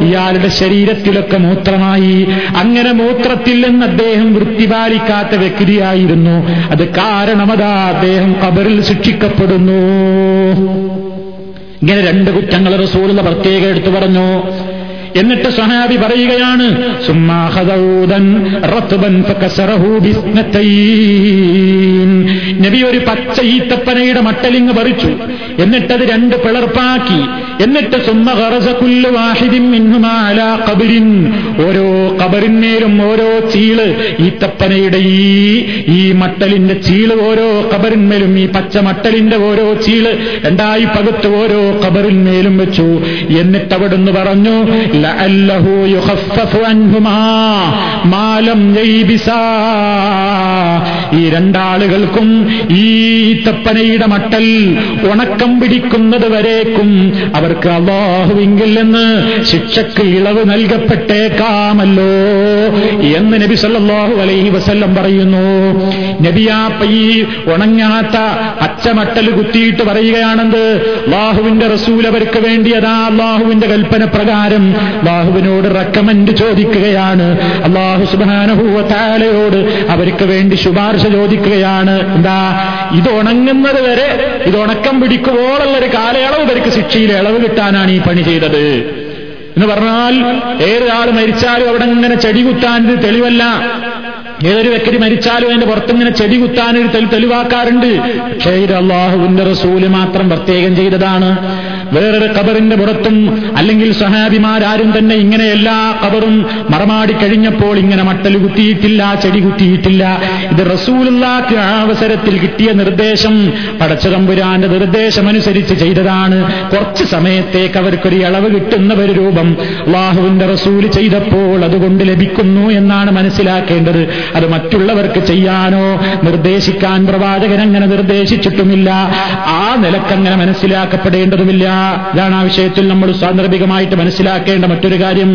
ഇയാളുടെ ശരീരത്തിലൊക്കെ മൂത്രമായി. അങ്ങനെ മൂത്രത്തിൽ നിന്ന് അദ്ദേഹം വൃത്തിപാലിക്കാത്ത വ്യക്തിയായിരുന്നു. അത് കാരണമതാ അദ്ദേഹം കബറിൽ ശിക്ഷിക്കപ്പെടുന്നു. ഇങ്ങനെ രണ്ട് കുറ്റങ്ങൾ റസൂലുള്ള പ്രത്യേകം എടുത്തു പറഞ്ഞു. എന്നിട്ട് സഹാബി പറയുകയാണ് നബി ഒരു പച്ച ഈത്തപ്പനയുടെ മട്ടലിങ് പറിച്ചു. എന്നിട്ടത് രണ്ട് പിളർപ്പാക്കി. എന്നിട്ട് ഓരോ കബറിന്മേലും ഓരോ ചീൾ ഈത്തപ്പനയുടെ ഈ ഈ മട്ടലിന്റെ ചീൾ ഓരോ കബറിന്മേലും ഈ പച്ച മട്ടലിന്റെ ഓരോ ചീൾ രണ്ടായി പകുത്ത് ഓരോ കബറിന്മേലും വെച്ചു. എന്നിട്ട് അവിടുന്ന് പറഞ്ഞു لعله يخفف عنهما ما لم ييبسا ഈ രണ്ടാളുകൾക്കും ഈ തപ്പനയുടെ മട്ടൽ ഉണക്കം പിടിക്കുന്നത് വരേക്കും അവർക്ക് അള്ളാഹുവിങ്കിൽ നിന്ന് ശിക്ഷക്ക് ഇളവ് നൽകപ്പെട്ടേക്കാമല്ലോ എന്ന് നബി സല്ലല്ലാഹു അലൈഹി വസല്ലം പറയുന്നു നബിയാപ്പ ഈ ഉണങ്ങാത്ത അച്ചമട്ടൽ കുത്തിയിട്ട് പറയുകയാണെന്ന് അള്ളാഹുവിന്റെ റസൂൽ അവർക്ക് വേണ്ടി അതാ അള്ളാഹുവിന്റെ കൽപ്പന പ്രകാരം അള്ളാഹുവിനോട് റെക്കമെന്റ് ചോദിക്കുകയാണ്. അള്ളാഹു സുബാനഹൂവത്താലയോട് അവർക്ക് വേണ്ടി ശുപാർശ ചോദിക്കുകയാണ്. എന്താ? ഇത് ഉണങ്ങുന്നത് വരെ ഇത് ഉണക്കം ഒരു കാലയളവ് ഇവർക്ക് ശിക്ഷയിൽ ഇളവ് കിട്ടാനാണ് ഈ പണി ചെയ്തത്. എന്ന് പറഞ്ഞാൽ ഏതൊരാൾ മരിച്ചാലും അവിടെ ഇങ്ങനെ ചെടി കുത്താൻ തെളിവല്ല. ഏതൊരു വ്യക്തി മരിച്ചാലും അതിന്റെ പുറത്തിങ്ങനെ ചെടി കുത്താനൊരു തെളി തെളിവാക്കാറുണ്ട്. പക്ഷേ അള്ളാഹുവിന്റെ റസൂൽ മാത്രം പ്രത്യേകം ചെയ്തതാണ്. വേറൊരു കബറിന്റെ പുറത്തും അല്ലെങ്കിൽ സഹാബിമാരാരും തന്നെ ഇങ്ങനെ എല്ലാ കബറും മറമാടി കഴിഞ്ഞപ്പോൾ ഇങ്ങനെ മട്ടൽ കുത്തിയിട്ടില്ല ചെടി കുത്തിയിട്ടില്ല. ഇത് റസൂലുള്ളാക്ക് അവസരത്തിൽ കിട്ടിയ നിർദ്ദേശം പടച്ചതമ്പുരാന്റെ നിർദ്ദേശമനുസരിച്ച് ചെയ്തതാണ്. കുറച്ച് സമയത്തേക്ക് അവർക്കൊരു ഇളവ് കിട്ടുന്ന ഒരു രൂപം അള്ളാഹുവിന്റെ റസൂൽ ചെയ്തപ്പോൾ അതുകൊണ്ട് ലഭിക്കുന്നു എന്നാണ് മനസ്സിലാക്കേണ്ടത്. അത് മറ്റുള്ളവർക്ക് ചെയ്യാനോ നിർദ്ദേശിക്കാൻ പ്രവാചകൻ അങ്ങനെ നിർദ്ദേശിച്ചിട്ടുമില്ല. ആ നിലക്കങ്ങനെ മനസ്സിലാക്കപ്പെടേണ്ടതുമില്ല. ഇതാണ് ആ വിഷയത്തിൽ നമ്മൾ സാന്ദർഭികമായിട്ട് മനസ്സിലാക്കേണ്ട മറ്റൊരു കാര്യം.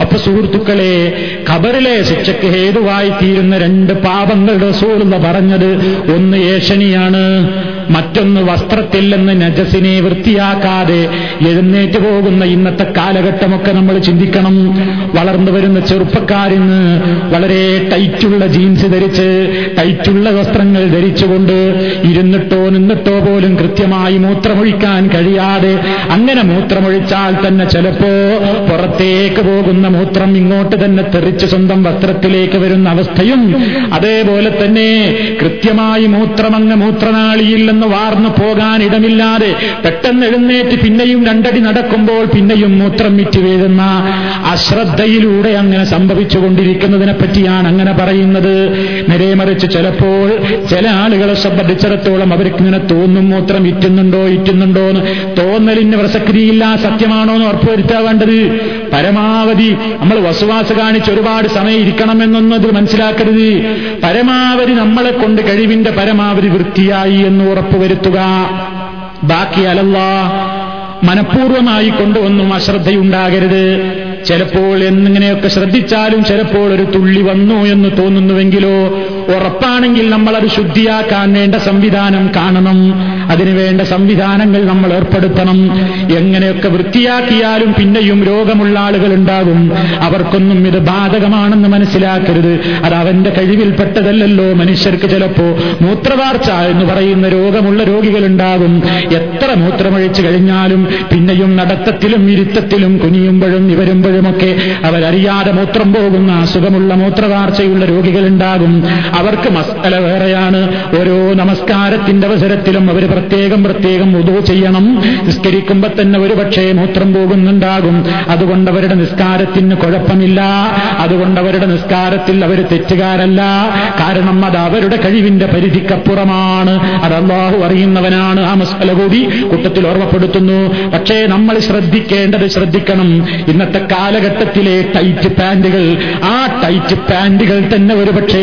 അപ്പൊ സുഹൃത്തുക്കളെ ഖബറിലെ ശിക്ഷയ്ക്ക് ഹേതുവായി തീരുന്ന രണ്ട് പാപങ്ങളുടെ റസൂലുള്ള പറഞ്ഞത് ഒന്ന് ഏഷണിയാണ് മറ്റൊന്ന് വസ്ത്രത്തിൽ നിന്ന് നജസിനെ വൃത്തിയാക്കാതെ എഴുന്നേറ്റ് പോകുന്ന ഇന്നത്തെ കാലഘട്ടമൊക്കെ നമ്മൾ ചിന്തിക്കണം. വളർന്നു വരുന്ന ചെറുപ്പക്കാരിന്ന് വളരെ ടൈറ്റുള്ള ജീൻസ് ധരിച്ച് ടൈറ്റുള്ള വസ്ത്രങ്ങൾ ധരിച്ചുകൊണ്ട് ഇരുന്നിട്ടോ നിന്നിട്ടോ പോലും കൃത്യമായി മൂത്രമൊഴിക്കാൻ കഴിയാതെ അങ്ങനെ മൂത്രമൊഴിച്ചാൽ തന്നെ ചിലപ്പോ പുറത്തേക്ക് പോകുന്ന മൂത്രം ഇങ്ങോട്ട് തന്നെ തെറിച്ച് സ്വന്തം വസ്ത്രത്തിലേക്ക് വരുന്ന അവസ്ഥയും അതേപോലെ തന്നെ കൃത്യമായി മൂത്രമങ്ങ് മൂത്രനാളിയിൽ നിന്ന് വാർന്നു പോകാൻ ഇടമില്ലാതെ പെട്ടെന്ന് എഴുന്നേറ്റ് പിന്നെയും രണ്ടടി നടക്കുമ്പോൾ പിന്നെയും മൂത്രം വിറ്റ് വീഴുന്ന അശ്രദ്ധയിലൂടെ അങ്ങനെ സംഭവിച്ചുകൊണ്ടിരിക്കുന്നതിനെ പറ്റിയാണ് അങ്ങനെ പറയുന്നത്. നേരെമറിച്ച് ചിലപ്പോൾ ചില ആളുകളെ സംബന്ധിച്ചിടത്തോളം അവർക്ക് ഇങ്ങനെ തോന്നും മൂത്രം ഇറ്റുന്നുണ്ടോ ഇറ്റുന്നുണ്ടോ എന്ന് തോന്നലിന് പ്രസക്തിയില്ല സത്യമാണോ എന്ന് ഉറപ്പുവരുത്താൻ വേണ്ടത് പരമാവധി നമ്മൾ വസുവാസ കാണിച്ച് ഒരുപാട് സമയം ഇരിക്കണമെന്നൊന്നും അത് മനസ്സിലാക്കരുത്. പരമാവധി നമ്മളെ കൊണ്ട് കഴിവിന്റെ പരമാവധി വൃത്തിയായി എന്ന് ഉറപ്പുവരുത്തുക ബാക്കി അലല്ല മനഃപൂർവമായി കൊണ്ടുവന്നും അശ്രദ്ധയുണ്ടാകരുത് ചിലപ്പോൾ എന്നിങ്ങനെയൊക്കെ ശ്രദ്ധിച്ചാലും ചിലപ്പോൾ ഒരു തുള്ളി വന്നു എന്ന് തോന്നുന്നുവെങ്കിലോ ഉറപ്പാണെങ്കിൽ നമ്മൾ അത് ശുദ്ധിയാക്കാൻ വേണ്ട സംവിധാനം കാണണം. അതിനുവേണ്ട സംവിധാനങ്ങൾ നമ്മൾ ഏർപ്പെടുത്തണം. എങ്ങനെയൊക്കെ വൃത്തിയാക്കിയാലും പിന്നെയും രോഗമുള്ള ആളുകൾ ഉണ്ടാകും. അവർക്കൊന്നും ഇത് ബാധകമാണെന്ന് മനസ്സിലാക്കരുത്. അത് അവന്റെ കഴിവിൽപ്പെട്ടതല്ലല്ലോ മനുഷ്യർക്ക് ചിലപ്പോ മൂത്രവാർച്ച എന്ന് പറയുന്ന രോഗമുള്ള രോഗികളുണ്ടാകും എത്ര മൂത്രമൊഴിച്ചു കഴിഞ്ഞാലും പിന്നെയും നടത്തത്തിലും ഇരുത്തത്തിലും കുനിയുമ്പോഴും ഇവരുമ്പോഴുമൊക്കെ അവരറിയാതെ മൂത്രം പോകുന്ന അസുഖമുള്ള മൂത്രവാർച്ചയുള്ള രോഗികളുണ്ടാകും അവർക്ക് മസ്തല വേറെയാണ്. ഓരോ നമസ്കാരത്തിന്റെ അവസരത്തിലും അവർ പ്രത്യേകം പ്രത്യേകം ഉദു ചെയ്യണം. നിസ്കരിക്കുമ്പോ തന്നെ ഒരുപക്ഷെ മൂത്രം പോകുന്നുണ്ടാകും. അതുകൊണ്ട് അവരുടെ നിസ്കാരത്തിന് കുഴപ്പമില്ല. അതുകൊണ്ട് അവരുടെ നിസ്കാരത്തിൽ അവർ തെറ്റുകാരല്ല. കാരണം അത് അവരുടെ കഴിവിന്റെ പരിധിക്കപ്പുറമാണ്. അത് അള്ളാഹു അറിയുന്നവനാണ് ആ മസ്തല കൂടി കൂട്ടത്തിൽ ഓർമ്മപ്പെടുത്തുന്നു. പക്ഷേ നമ്മൾ ശ്രദ്ധിക്കേണ്ടത് ശ്രദ്ധിക്കണം. ഇന്നത്തെ കാലഘട്ടത്തിലെ ടൈറ്റ് പാന്റുകൾ ആ ടൈറ്റ് പാന്റുകൾ തന്നെ ഒരുപക്ഷെ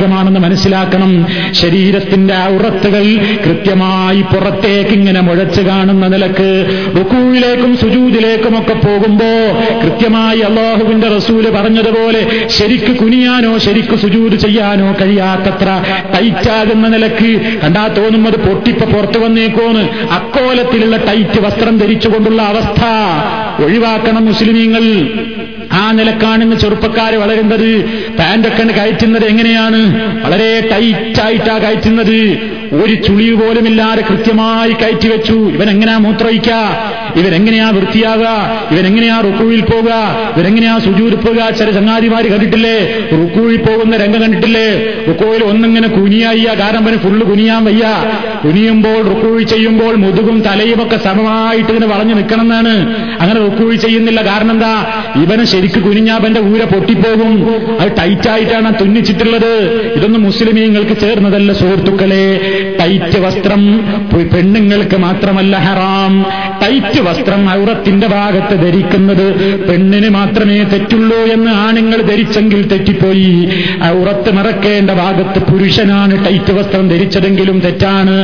അനിസ്ലാമികമാണെന്ന് മനസ്സിലാക്കണം. ശരീരത്തിന്റെ ഉറത്തുകൾ കൃത്യമായി പുറത്തേക്ക് ഇങ്ങനെ മുഴച്ചു കാണുന്ന നിലയ്ക്ക് റുക്കൂവിലേക്കും സുജൂദിലേക്കും ഒക്കെ പോകുമ്പോ കൃത്യമായി അള്ളാഹുവിന്റെ റസൂൽ പറഞ്ഞതുപോലെ ശരിക്ക് കുനിയാനോ ശരിക്ക് സുജൂത് ചെയ്യാനോ കഴിയാത്തത്ര ടൈറ്റാകുന്ന നിലയ്ക്ക് കണ്ടാ തോന്നും അത് പൊട്ടിപ്പ പുറത്തു വന്നേക്കോന്ന്. അക്കോലത്തിലുള്ള ടൈറ്റ് വസ്ത്രം ധരിച്ചുകൊണ്ടുള്ള അവസ്ഥ ഒഴിവാക്കണം മുസ്ലിമീങ്ങൾ. ആ നിലക്കാണെന്ന് ചെറുപ്പക്കാർ വളരുന്നത്. പാന്റൊക്കെ കയറ്റുന്നത് എങ്ങനെയാണ്? വളരെ ടൈറ്റായിട്ടാ കയറ്റുന്നത്. ഒരു ചുളിവ് പോലുമില്ലാതെ കൃത്യമായി കയറ്റി വെച്ചു. ഇവൻ എങ്ങനെയാ മൂത്രയിക്ക ഇവരെങ്ങനെയാ വൃത്തിയാകുക ഇവരെങ്ങനെയാ റുക്കുവിൽ പോകുക ഇവരെങ്ങനെയാ സുജൂരി പോകുക ചില ചങ്ങാതിമാര് കണ്ടിട്ടില്ലേ? റുക്കുവിൽ പോകുന്ന രംഗം കണ്ടിട്ടില്ലേ? റുക്കുവിൽ ഒന്നിങ്ങനെ കുനിയായ്യ കാരണം പിന്നെ ഫുള്ള് കുനിയാൻ വയ്യ. കുനിയുമ്പോൾ റുക്കുവിൽ ചെയ്യുമ്പോൾ മുതുകും തലയും ഒക്കെ സമമായിട്ട് ഇങ്ങനെ വളഞ്ഞു നിൽക്കണം എന്നാണ് അങ്ങനെ റുക്കുവിൽ ചെയ്യുന്നില്ല കാരണം എന്താ? ഇവന് ശരിക്ക് കുനിഞ്ഞാപ്പന്റെ ഊര പൊട്ടിപ്പോകും. അത് ടൈറ്റായിട്ടാണ് തുന്നിച്ചിട്ടുള്ളത്. ഇതൊന്നും മുസ്ലിമീങ്ങൾക്ക് ചേർന്നതല്ല സുഹൃത്തുക്കളെ. ടൈറ്റ് വസ്ത്രം പെണ്ണുങ്ങൾക്ക് മാത്രമല്ല ഹറാം. ടൈറ്റ് വസ്ത്രം ഔറത്തിന്റെ ഭാഗത്ത് ധരിക്കുന്നത് പെണ്ണിന് മാത്രമേ തെറ്റുള്ളൂ എന്ന് ആണുങ്ങൾ ധരിച്ചെങ്കിൽ തെറ്റിപ്പോയി. ഔറത്ത് മറക്കേണ്ട ഭാഗത്ത് പുരുഷനാണ് ടൈറ്റ് വസ്ത്രം ധരിച്ചതെങ്കിലും തെറ്റാണ്.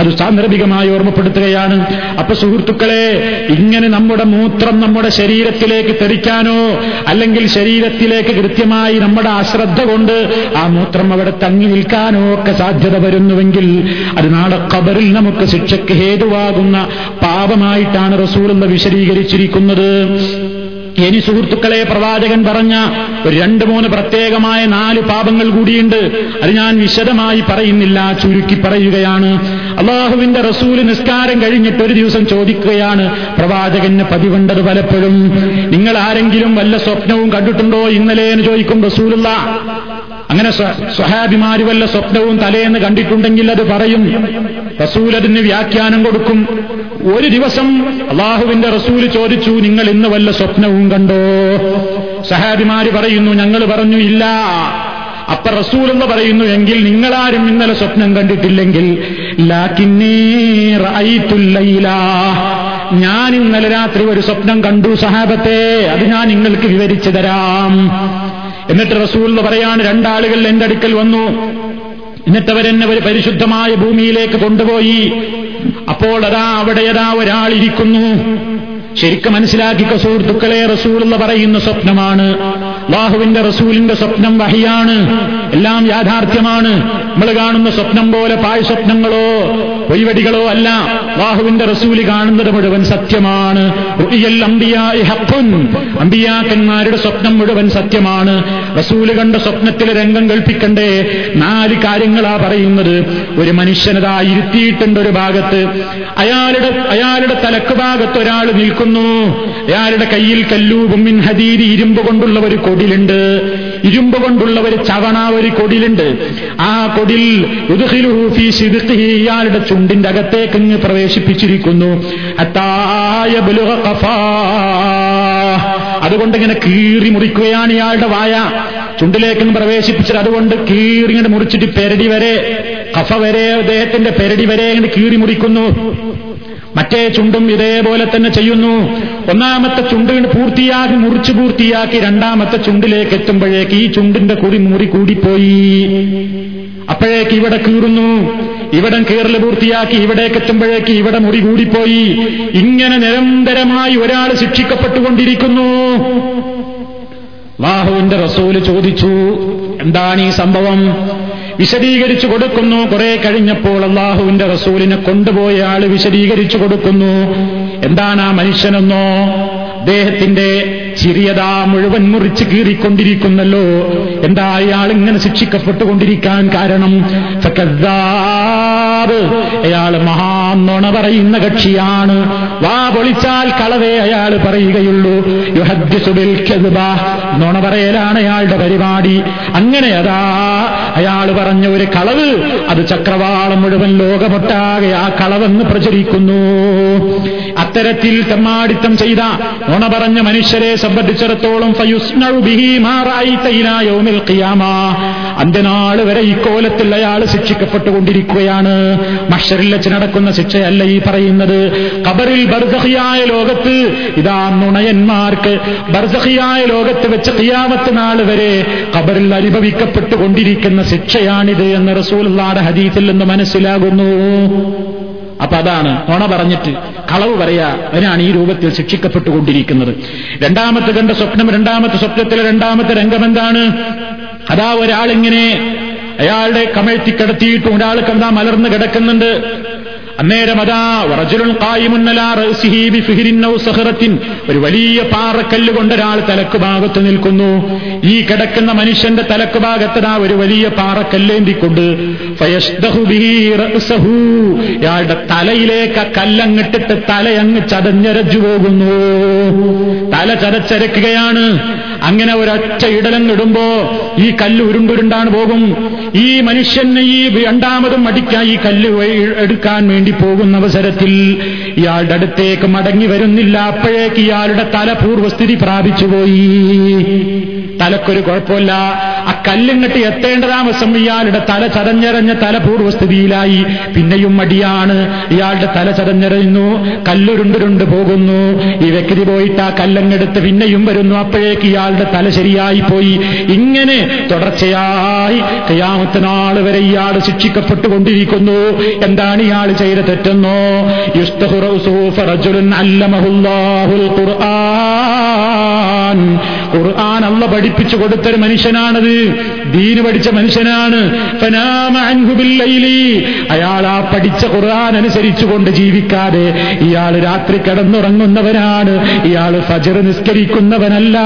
അത് സാന്ദർഭികമായി ഓർമ്മപ്പെടുത്തുകയാണ്. അപ്പൊ സുഹൃത്തുക്കളെ ഇങ്ങനെ നമ്മുടെ മൂത്രം നമ്മുടെ ശരീരത്തിലേക്ക് തെറിക്കാനോ അല്ലെങ്കിൽ ശരീരത്തിലേക്ക് കൃത്യമായി നമ്മുടെ അശ്രദ്ധ കൊണ്ട് ആ മൂത്രം അവിടെ തങ്ങി നിൽക്കാനോ ഒക്കെ സാധ്യത വരുന്നുവെങ്കിൽ അത് നാളെ കബറിൽ നമുക്ക് ശിക്ഷയ്ക്ക് ഹേതുവാകുന്ന പാപമായിട്ടാണ് റസൂലെന്ന് വിശദീകരിച്ചിരിക്കുന്നത്. ഇനി സുഹൃത്തുക്കളെ പ്രവാചകൻ പറഞ്ഞ ഒരു രണ്ട് മൂന്ന് പ്രത്യേകമായ നാല് പാപങ്ങൾ കൂടിയുണ്ട്. അത് ഞാൻ വിശദമായി പറയുന്നില്ല ചുരുക്കി പറയുകയാണ്. അള്ളാഹുവിന്റെ റസൂൽ നിസ്കാരം കഴിഞ്ഞിട്ട് ഒരു ദിവസം ചോദിക്കുകയാണ് പ്രവാചകന് പതിവുണ്ടത് പലപ്പോഴും. നിങ്ങൾ ആരെങ്കിലും വല്ല സ്വപ്നവും കണ്ടിട്ടുണ്ടോ ഇന്നലെ എന്ന് ചോദിക്കും റസൂലുള്ള. അങ്ങനെ സ്വഹാബിമാര് വല്ല സ്വപ്നവും തലേന്ന് കണ്ടിട്ടുണ്ടെങ്കിൽ അത് പറയും. റസൂൽ അതിന് വ്യാഖ്യാനം കൊടുക്കും. ഒരു ദിവസം അള്ളാഹുവിന്റെ റസൂൽ ചോദിച്ചു നിങ്ങൾ ഇന്ന് വല്ല സ്വപ്നവും കണ്ടോ? സഹാബിമാര് പറയുന്നു ഞങ്ങൾ പറഞ്ഞു ഇല്ല. അപ്പൊ റസൂൽ എന്ന് പറയുന്നു എങ്കിൽ നിങ്ങളാരും ഇന്നലെ സ്വപ്നം കണ്ടിട്ടില്ലെങ്കിൽ. ഞാൻ ഇന്നലെ രാത്രി ഒരു സ്വപ്നം കണ്ടു സഹാബത്തെ. അത് ഞാൻ നിങ്ങൾക്ക് വിവരിച്ചു തരാം. എന്നിട്ട് റസൂൽ എന്ന് പറയാണ് രണ്ടാളുകൾ എന്റെ അടുക്കൽ വന്നു. എന്നിട്ട് അവരെന്നെ ഒരു പരിശുദ്ധമായ ഭൂമിയിലേക്ക് കൊണ്ടുപോയി. അപ്പോൾ അതാ അവിടെ അതാ ഒരാളിരിക്കുന്നു ശരിക്കും മനസ്സിലാക്കി സുഹൃത്തുക്കളെ റസൂൾ എന്ന് പറയുന്ന സ്വപ്നമാണ്. ബാഹുവിന്റെ റസൂലിന്റെ സ്വപ്നം വഹിയാണ്. എല്ലാം യാഥാർത്ഥ്യമാണ്. നമ്മൾ കാണുന്ന സ്വപ്നം പോലെ പായ സ്വപ്നങ്ങളോ പൊയ്വടികളോ അല്ല. അള്ളാഹുവിന്റെ റസൂലി കാണുന്നത് മുഴുവൻ സത്യമാണ്. അമ്പിയാക്കന്മാരുടെ സ്വപ്നം മുഴുവൻ സത്യമാണ്. റസൂൽ കണ്ട സ്വപ്നത്തിൽ രംഗം കൽപ്പിക്കണ്ടേ. നാല് കാര്യങ്ങളാ പറയുന്നത്. ഒരു മനുഷ്യനതാ ഇരുത്തിയിട്ടുണ്ട് ഒരു ഭാഗത്ത്. അയാളുടെ അയാളുടെ തലക്ക് ഭാഗത്ത് ഒരാൾ നിൽക്കുന്നു. അയാളുടെ കയ്യിൽ കല്ലൂബും ഹദീരി ഇരുമ്പ് കൊണ്ടുള്ള ഒരു കൊടിലുണ്ട് ഇരുമ്പ് കൊണ്ടുള്ള ഒരു ചവണ ഒരു കൊടിലുണ്ട് ആ കൊടിൽ ഇയാളുടെ ചുണ്ടിന്റെ അകത്തേക്ക് ഇങ്ങ് പ്രവേശിപ്പിച്ചിരിക്കുന്നു. അതുകൊണ്ട് ഇങ്ങനെ കീറി മുറിക്കുകയാണ് ഇയാളുടെ വായ. ചുണ്ടിലേക്ക് പ്രവേശിപ്പിച്ചിട്ട് അതുകൊണ്ട് കീറി ഇങ്ങനെ മുറിച്ചിട്ട് പെരടി വരെ കഫ വരെ അദ്ദേഹത്തിന്റെ പെരടി വരെ ഇങ്ങനെ കീറി മുറിക്കുന്നു. മറ്റേ ചുണ്ടും ഇതേപോലെ തന്നെ ചെയ്യുന്നു. ഒന്നാമത്തെ ചുണ്ട് പൂർത്തിയാക്കി മുറിച്ചു പൂർത്തിയാക്കി രണ്ടാമത്തെ ചുണ്ടിലേക്ക് എത്തുമ്പോഴേക്ക് ഈ ചുണ്ടിന്റെ കുറി മുറി കൂടിപ്പോയി. അപ്പോഴേക്ക് ഇവിടെ കീറുന്നു. ഇവിടം കീറൽ പൂർത്തിയാക്കി ഇവിടേക്ക് എത്തുമ്പോഴേക്ക് ഇവിടെ മുറി കൂടിപ്പോയി. ഇങ്ങനെ നിരന്തരമായി ഒരാൾ ശിക്ഷിക്കപ്പെട്ടുകൊണ്ടിരിക്കുന്നു. വാഹുവിന്റെ റസൂൽ ചോദിച്ചു എന്താണ് ഈ സംഭവം? വിശദീകരിച്ചു കൊടുക്കുന്നു. കുറെ കഴിഞ്ഞപ്പോൾ അള്ളാഹുവിന്റെ റസൂലിനെ കൊണ്ടുപോയ ആൾ വിശദീകരിച്ചു കൊടുക്കുന്നു. എന്താണ് ആ മനുഷ്യനെന്നോ? അദ്ദേഹത്തിന്റെ ചിരിയതാ മുഴുവൻ മുറിച്ച് കീറിക്കൊണ്ടിരിക്കുന്നല്ലോ. എന്താ അയാൾ ഇങ്ങനെ ശിക്ഷിക്കപ്പെട്ടുകൊണ്ടിരിക്കാൻ കാരണം? അയാൾ മഹാന്നോണ പറയുന്ന കക്ഷിയാണ്. വാ പൊളിച്ചാൽ കളവേ അയാൾ പറയുകയുള്ളൂ. യുഹദ്സുബിൽ നോണ പറയലാണ് അയാളുടെ പരിപാടി. അങ്ങനെ അതാ അയാൾ പറഞ്ഞ ഒരു കളവ്. അത് ചക്രവാളം മുഴുവൻ ലോകമൊട്ടാകെ ആ കളവെന്ന് പ്രചരിക്കുന്നു. അത്തരത്തിൽ തെമ്മാടിത്തം ചെയ്ത നുണ പറഞ്ഞ മനുഷ്യരെ സംബന്ധിച്ചിടത്തോളം അന്ത്യനാൾ വരെ ഇക്കോലത്തിൽ അയാൾ ശിക്ഷിക്കപ്പെട്ടുകൊണ്ടിരിക്കുകയാണ്. മഷറിൽ വെച്ച് നടക്കുന്ന ശിക്ഷയല്ല ഈ പറയുന്നത്. കബറിൽ ബർദഹിയായ ലോകത്ത് ഇതാ നുണയന്മാർക്ക് ബർദഹിയായ ലോകത്ത് വെച്ച് കിയാമത്ത് നാൾ വരെ കബറിൽ അനുഭവിക്കപ്പെട്ടുകൊണ്ടിരിക്കുന്ന ശിക്ഷയാണിത് എന്ന് റസൂൽ ഹദീസിൽ നിന്ന് മനസ്സിലാകുന്നു. അപ്പൊ അതാണ് നുണ പറഞ്ഞിട്ട്. കളവ് പറയാ അവനാണ് ഈ രൂപത്തിൽ ശിക്ഷിക്കപ്പെട്ടുകൊണ്ടിരിക്കുന്നത്. രണ്ടാമത്തെ കണ്ട സ്വപ്നം രണ്ടാമത്തെ സ്വപ്നത്തിലെ രണ്ടാമത്തെ രംഗം എന്താണ് അതാ ഒരാളിങ്ങനെ അയാളുടെ കമഴ്ത്തി കിടത്തിയിട്ടും ഒരാൾ കണ്ടാ മലർന്ന് കിടക്കുന്നുണ്ട്. അന്നേരം സഹറത്തിൻ ഒരു വലിയ പാറക്കല്ല് കൊണ്ട് ഒരാൾ തലക്ക് ഭാഗത്ത് നിൽക്കുന്നു. ഈ കിടക്കുന്ന മനുഷ്യന്റെ തലക്ക് ഭാഗത്തതാ ഒരു വലിയ പാറക്കല്ലേന്തിക്കൊണ്ട് ഇയാളുടെ തലയിലേക്ക് ആ കല്ലങ്ങിട്ടിട്ട് തലയങ്ങ് ചതഞ്ഞരച്ചു പോകുന്നു. തല ചതച്ചരക്കുകയാണ്. അങ്ങനെ ഒരൊറ്റ ഇടലങ്ങിടുമ്പോ ഈ കല്ല് ഉരുണ്ടുരുണ്ടാണ് പോകും. ഈ മനുഷ്യന് ഈ രണ്ടാമതും അടിക്കാൻ ഈ കല്ല് എടുക്കാൻ വേണ്ടി പോകുന്ന അവസരത്തിൽ ഇയാളുടെ അടുത്തേക്ക് മടങ്ങി വരുന്നില്ല. അപ്പോഴേക്ക് ഇയാളുടെ തല പൂർവസ്ഥിതി പ്രാപിച്ചുപോയി. തലക്കൊരു കുഴപ്പമില്ല. ആ കല്ലിങ്ങട്ട് എത്തേണ്ടതാ താമസം ഇയാളുടെ തല ചതഞ്ഞെറഞ്ഞ തല പൂർവസ്ഥിതിയിലായി പിന്നെയും മടിയാണ്. ഇയാളുടെ തല ചതഞ്ഞെറിയുന്നു കല്ലുരുണ്ടുരുണ്ട് പോകുന്നു. ഈ വ്യക്തി പോയിട്ട് ആ കല്ലങ്ങെടുത്ത് പിന്നെയും വരുന്നു. അപ്പോഴേക്ക് ഇയാളുടെ തല ശരിയായി പോയി ഇങ്ങനെ തുടർച്ചയായി കയാമത്തിനാൾ വരെ ഇയാൾ ശിക്ഷിക്കപ്പെട്ടുകൊണ്ടിരിക്കുന്നു. എന്താണ് ഇയാൾ ചെയ്ത തെറ്റെന്നോ? ഖുർആൻ. അല്ല പഠിപ്പിച്ചു കൊടുത്തൊരു മനുഷ്യനാണത്. ദീന് പഠിച്ച മനുഷ്യനാണ്. അയാൾ ആ പഠിച്ച ഖുർആൻ അനുസരിച്ചുകൊണ്ട് ജീവിക്കാതെ ഇയാൾ രാത്രി കിടന്നുറങ്ങുന്നവനാണ്. ഇയാൾ ഫജർ നിസ്കരിക്കുന്നവനല്ല.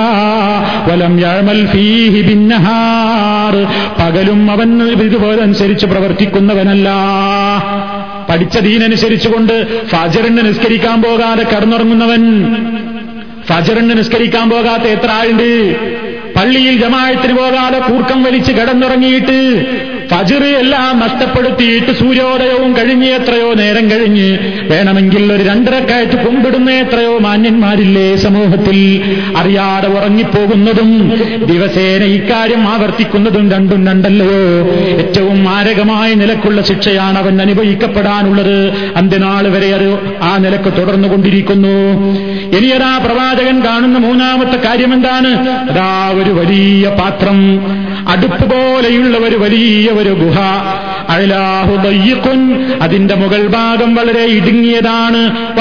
വലം യാഴ്മൽ ഫീഹി ഭിന്നഹാർ പകലും അവൻ ഇതുപോലെ അനുസരിച്ച് പ്രവർത്തിക്കുന്നവനല്ല. പഠിച്ച ദീനനുസരിച്ചുകൊണ്ട് ഫജറിന് നിസ്കരിക്കാൻ പോകാതെ കിടന്നുറങ്ങുന്നവൻ. ഫജറിന് നിസ്കരിക്കാൻ പോകാത്ത എത്ര ആളുണ്ട്? പള്ളിയിൽ ജമായത്തിന് പോകാതെ കൂർക്കം വലിച്ച് കിടന്നുറങ്ങിയിട്ട് ഫജിറ് എല്ലാം നഷ്ടപ്പെടുത്തിയിട്ട് സൂര്യോദയവും കഴിഞ്ഞ് എത്രയോ നേരം കഴിഞ്ഞ് വേണമെങ്കിൽ ഒരു രണ്ടരക്കായിട്ട് കൊമ്പിടുന്ന എത്രയോ മാന്യന്മാരില്ലേ സമൂഹത്തിൽ. അറിയാതെ ഉറങ്ങിപ്പോകുന്നതും ദിവസേന ഇക്കാര്യം ആവർത്തിക്കുന്നതും രണ്ടും രണ്ടല്ലയോ. ഏറ്റവും മാരകമായ നിലക്കുള്ള ശിക്ഷയാണ് അവൻ അനുഭവിക്കപ്പെടാനുള്ളത്. അന്ത്യനാൾ വരെ അത് ആ നിലയ്ക്ക് തുടർന്നുകൊണ്ടിരിക്കുന്നു. ഇനിയതാ പ്രവാചകൻ കാണുന്ന മൂന്നാമത്തെ കാര്യം എന്താണ് അതാ ഒരു വലിയ പാത്രം. അടുപ്പ് പോലെയുള്ള ഒരു വലിയ ഒരു ഗുഹ. അഴലാഹു ദയ്യക്കുൻ അതിന്റെ മുകൾ ഭാഗം വളരെ ഇടുങ്ങിയതാണ്.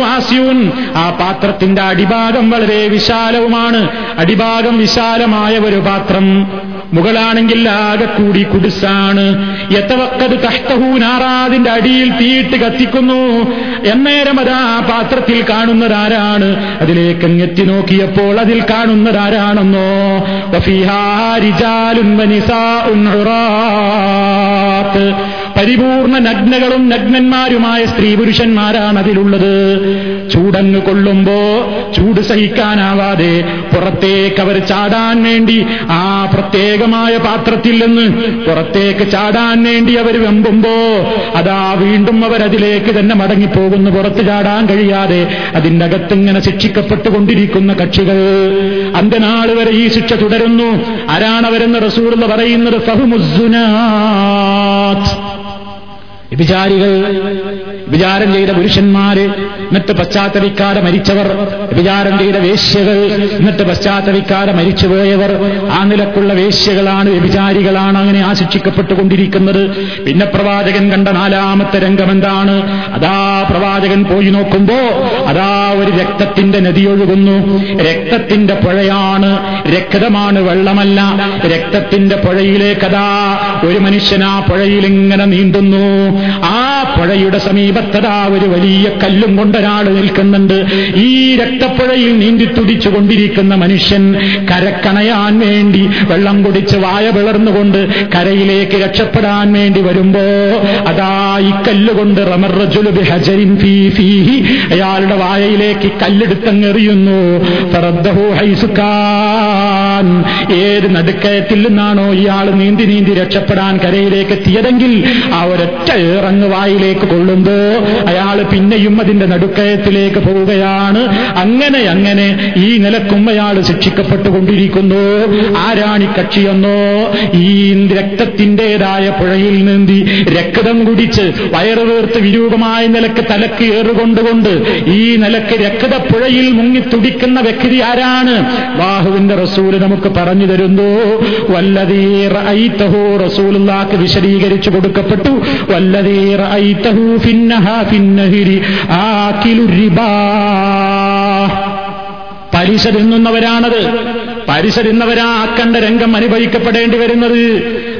വാസ്യൂൻ. ആ പാത്രത്തിന്റെ അടിഭാഗം വളരെ വിശാലവുമാണ്. അടിഭാഗം വിശാലമായ ഒരു പാത്രം. മുകളാണെങ്കിൽ ആകെ കൂടി കുടിസാണ്. എത്തവക്കത് കഷ്ടഹൂനാറാതിന്റെ അടിയിൽ തീയിട്ട് കത്തിക്കുന്നു. എന്നേരം അത് പാത്രത്തിൽ കാണുന്നതാരാണ്? അതിലേക്ക് എത്തി നോക്കിയപ്പോൾ അതിൽ കാണുന്നതാരാണെന്നോ? പരിപൂർണ നഗ്നകളും നഗ്നന്മാരുമായ സ്ത്രീ പുരുഷന്മാരാണ് അതിലുള്ളത്. ചൂടങ്ങ് കൊള്ളുമ്പോ ചൂട് സഹിക്കാനാവാതെ പുറത്തേക്ക് അവർ ചാടാൻ വേണ്ടി ആ പ്രത്യേകമായ പാത്രത്തിൽ നിന്ന് പുറത്തേക്ക് ചാടാൻ വേണ്ടി അവർ വെമ്പുമ്പോ അതാ വീണ്ടും അവരതിലേക്ക് തന്നെ മടങ്ങിപ്പോകുന്നു. പുറത്ത് ചാടാൻ കഴിയാതെ അതിന്റെ അകത്തിങ്ങനെ ശിക്ഷിക്കപ്പെട്ടുകൊണ്ടിരിക്കുന്ന കക്ഷികൾ. അന്തനാൾ വരെ ഈ ശിക്ഷ തുടരുന്നു. ആരാണവരെന്ന് റസൂർ പറയുന്നത്? ഫഹുമുസുനാത്ത് വിചാരികൾ വിചാരം ചെയ്ത പുരുഷന്മാര് എന്നിട്ട് പശ്ചാത്തലിക്കാതെ മരിച്ചവർ. വിചാരം വേശ്യകൾ. എന്നിട്ട് പശ്ചാത്തലിക്കാതെ മരിച്ചുപോയവർ ആ നിലക്കുള്ള വേശ്യകളാണ് വ്യഭിചാരികളാണ് അങ്ങനെ ആശിക്ഷിക്കപ്പെട്ടുകൊണ്ടിരിക്കുന്നത്. പിന്നെ പ്രവാചകൻ കണ്ട നാലാമത്തെ രംഗം എന്താണ്? അതാ പ്രവാചകൻ പോയി നോക്കുമ്പോ അതാ ഒരു രക്തത്തിന്റെ നദി ഒഴുകുന്നു. രക്തത്തിന്റെ പുഴയാണ്. രക്തമാണ് വെള്ളമല്ല. രക്തത്തിന്റെ പുഴയിലേക്കതാ ഒരു മനുഷ്യൻ ആ പുഴയിൽ ഇങ്ങനെ നീന്തുന്നു. ആ പുഴയുടെ സമീപത്തതാ ഒരു വലിയ കല്ലും കൊണ്ടൊരാൾ നിൽക്കുന്നുണ്ട്. ഈ രക്തപ്പുഴയിൽ നീന്തി തുടിച്ചുകൊണ്ടിരിക്കുന്ന മനുഷ്യൻ കരക്കണയാൻ വേണ്ടി വെള്ളം കുടിച്ച് വായ പിളർന്നുകൊണ്ട് കരയിലേക്ക് രക്ഷപ്പെടാൻ വേണ്ടി വരുമ്പോ അതാ ഈ കല്ലുകൊണ്ട് റമർജുലുബി ഹജരിൻ ഫീ ഫീഹി. അയാളുടെ വായയിലേക്ക് കല്ലെടുത്തങ്ങെറിയുന്നു. ഹൈസുക്കാൻ ഏത് നടുക്കയത്തിൽ നിന്നാണോ ഇയാൾ നീന്തി നീന്തി രക്ഷപ്പെടാൻ കരയിലേക്ക് എത്തിയതെങ്കിൽ ആ ഒരൊറ്റ ഇറങ്ങ് വായിലേക്ക് കൊള്ളുമ്പോ അയാൾ പിന്നെയും അതിന്റെ നടുക്കയത്തിലേക്ക് പോവുകയാണ്. അങ്ങനെ അങ്ങനെ ഈ നിലക്കും അയാൾ ശിക്ഷിക്കപ്പെട്ടുകൊണ്ടിരിക്കുന്നു. ആരാണി കക്ഷിയെന്നോ ഈ രക്തത്തിന്റേതായ പുഴയിൽ നീന്തി രക്തം കുടിച്ച് വയറുവേർത്ത് വിരൂപമായ നിലയ്ക്ക് തലക്ക് ഏറുകൊണ്ടുകൊണ്ട് ഈ നിലയ്ക്ക് രക്തപ്പുഴയിൽ മുങ്ങിത്തുടിക്കുന്ന വ്യക്തി ആരാണ്? ബാഹുവിന്റെ റസൂൽ നമുക്ക് പറഞ്ഞു തരുന്നു. വല്ലതീർ ഐത്തഹോ വിശദീകരിച്ചു കൊടുക്കപ്പെട്ടു. വല്ലതീർ ഫിന്നഹ ഫിന്നഹിരി. ആക്കിലു റിബാ പലിശ തിന്നുന്നവരാണത് പലിശ ആക്കണ്ട രംഗം അനുഭവിക്കപ്പെടേണ്ടി വരുന്നത്.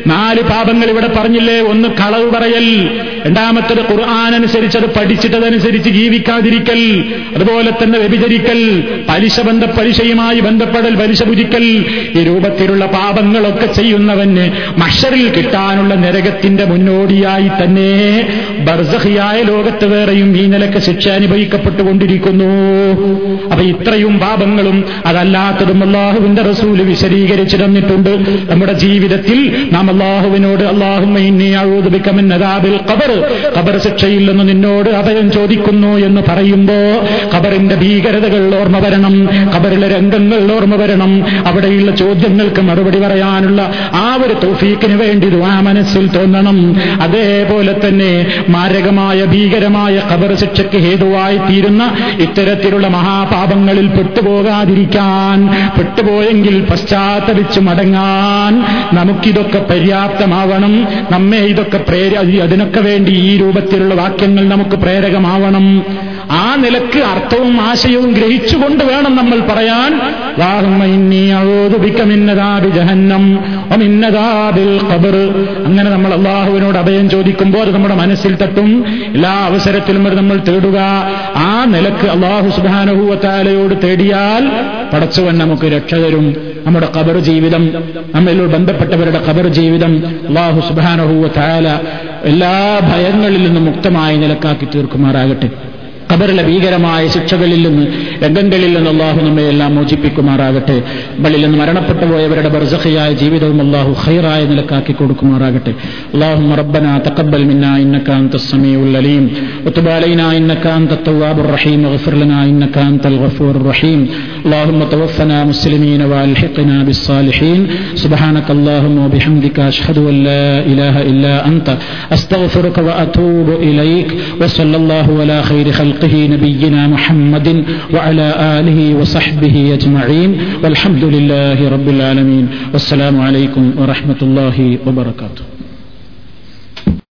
നാല് പാപങ്ങൾ ഇവിടെ പറഞ്ഞില്ലേ? ഒന്ന് കളവ് പറയൽ. രണ്ടാമത്തത് ഖുർആാനനുസരിച്ച് അത് പഠിച്ചിട്ടതനുസരിച്ച് ജീവിക്കാതിരിക്കൽ. അതുപോലെ തന്നെ വ്യഭിചരിക്കൽ. പലിശ ബന്ധ പലിശയുമായി ബന്ധപ്പെടൽ പലിശ പുജിക്കൽ ഈ രൂപത്തിലുള്ള പാപങ്ങളൊക്കെ ചെയ്യുന്നവന് മഷറിൽ കിട്ടാനുള്ള നരകത്തിന്റെ മുന്നോടിയായി തന്നെ ബർസഹിയായ ലോകത്ത് വേറെയും ഈ നിലയ്ക്ക് ശിക്ഷ അനുഭവിക്കപ്പെട്ടുകൊണ്ടിരിക്കുന്നു. അപ്പൊ ഇത്രയും പാപങ്ങളും അതല്ലാത്തതും അള്ളാഹുവിന്റെ റസൂൽ വിശദീകരിച്ചു തന്നിട്ടുണ്ട്. നമ്മുടെ ജീവിതത്തിൽ നാം അള്ളാഹുവിനോട് അള്ളാഹുബിക്കമെന്നതാബിൽ ഖബർ ശിക്ഷയിൽ നിന്ന് നിന്നോട് അഭയം ചോദിക്കുന്നു എന്ന് പറയുമ്പോ ഖബറിന്റെ ഭീകരതകൾ ഓർമ്മ വരണം ഖബറിലെ രംഗങ്ങൾ ഓർമ്മ വരണം. അവിടെയുള്ള ചോദ്യങ്ങൾക്ക് മറുപടി പറയാനുള്ള ആ ഒരു തൗഫീക്കിന് വേണ്ടി ആ മനസ്സിൽ തോന്നണം. അതേപോലെ തന്നെ മാരകമായ ഭീകരമായ ഖബർ ശിക്ഷയ്ക്ക് ഹേതുവായി തീരുന്ന ഇത്തരത്തിലുള്ള മഹാപാപങ്ങളിൽ പെട്ടുപോകാതിരിക്കാൻ പെട്ടുപോയെങ്കിൽ പശ്ചാത്തലിച്ചു മടങ്ങാൻ നമുക്കിതൊക്കെ പര്യാപ്തമാവണം. നമ്മെ ഇതൊക്കെ പ്രേര അതിനൊക്കെ വേണ്ടി ഈ രൂപത്തിലുള്ള വാക്യങ്ങൾ നമുക്ക് പ്രേരകമാവണം. ആ നിലയ്ക്ക് അർത്ഥവും ആശയവും ഗ്രഹിച്ചുകൊണ്ട് വേണം നമ്മൾ പറയാൻ. അങ്ങനെ നമ്മൾ അള്ളാഹുവിനോട് അഭയം ചോദിക്കുമ്പോൾ അത് നമ്മുടെ മനസ്സിൽ തട്ടും. എല്ലാ അവസരത്തിലും അത് നമ്മൾ തേടുക. ആ നിലയ്ക്ക് അള്ളാഹു സുബാനഹൂവത്താലയോട് തേടിയാൽ പടച്ചുവൻ നമുക്ക് രക്ഷ തരും. നമ്മുടെ കബർ ജീവിതം നമ്മളിൽ ബന്ധപ്പെട്ടവരുടെ കബർ ജീവിതം അള്ളാഹു സുബാനഹൂവത്താല എല്ലാ ഭയങ്ങളിൽ നിന്നും മുക്തമായ നിലക്കാക്കി തീർക്കുമാറാകട്ടെ. ഖബറിലെ ഭീകരമായ ശിക്ഷകളിൽ നിന്ന് രംഗങ്ങളിൽ നിന്ന് അള്ളാഹു നമ്മെ എല്ലാം മോചിപ്പിക്കുമാറാകട്ടെ ബളിൽ നിന്ന് മരണപ്പെട്ടു പോയവരുടെ ബർസഖിയായ ജീവിതവും അള്ളാഹു ഖൈറായ നിലക്കാക്കി കൊടുക്കുമാറാകട്ടെ اللهم ربنا تقبل منا انك انت السميع العليم وتب علينا انك انت التواب الرحيم واغفر لنا انك انت الغفور الرحيم اللهم توفنا مسلمين والحقنا بالصالحين سبحانك اللهم وبحمدك اشهد ان لا اله الا انت استغفرك واتوب اليك وصلى الله على خير خلقه نبينا محمد وعلى آله وصحبه أجمعين والحمد لله رب العالمين والسلام عليكم ورحمة الله وبركاته.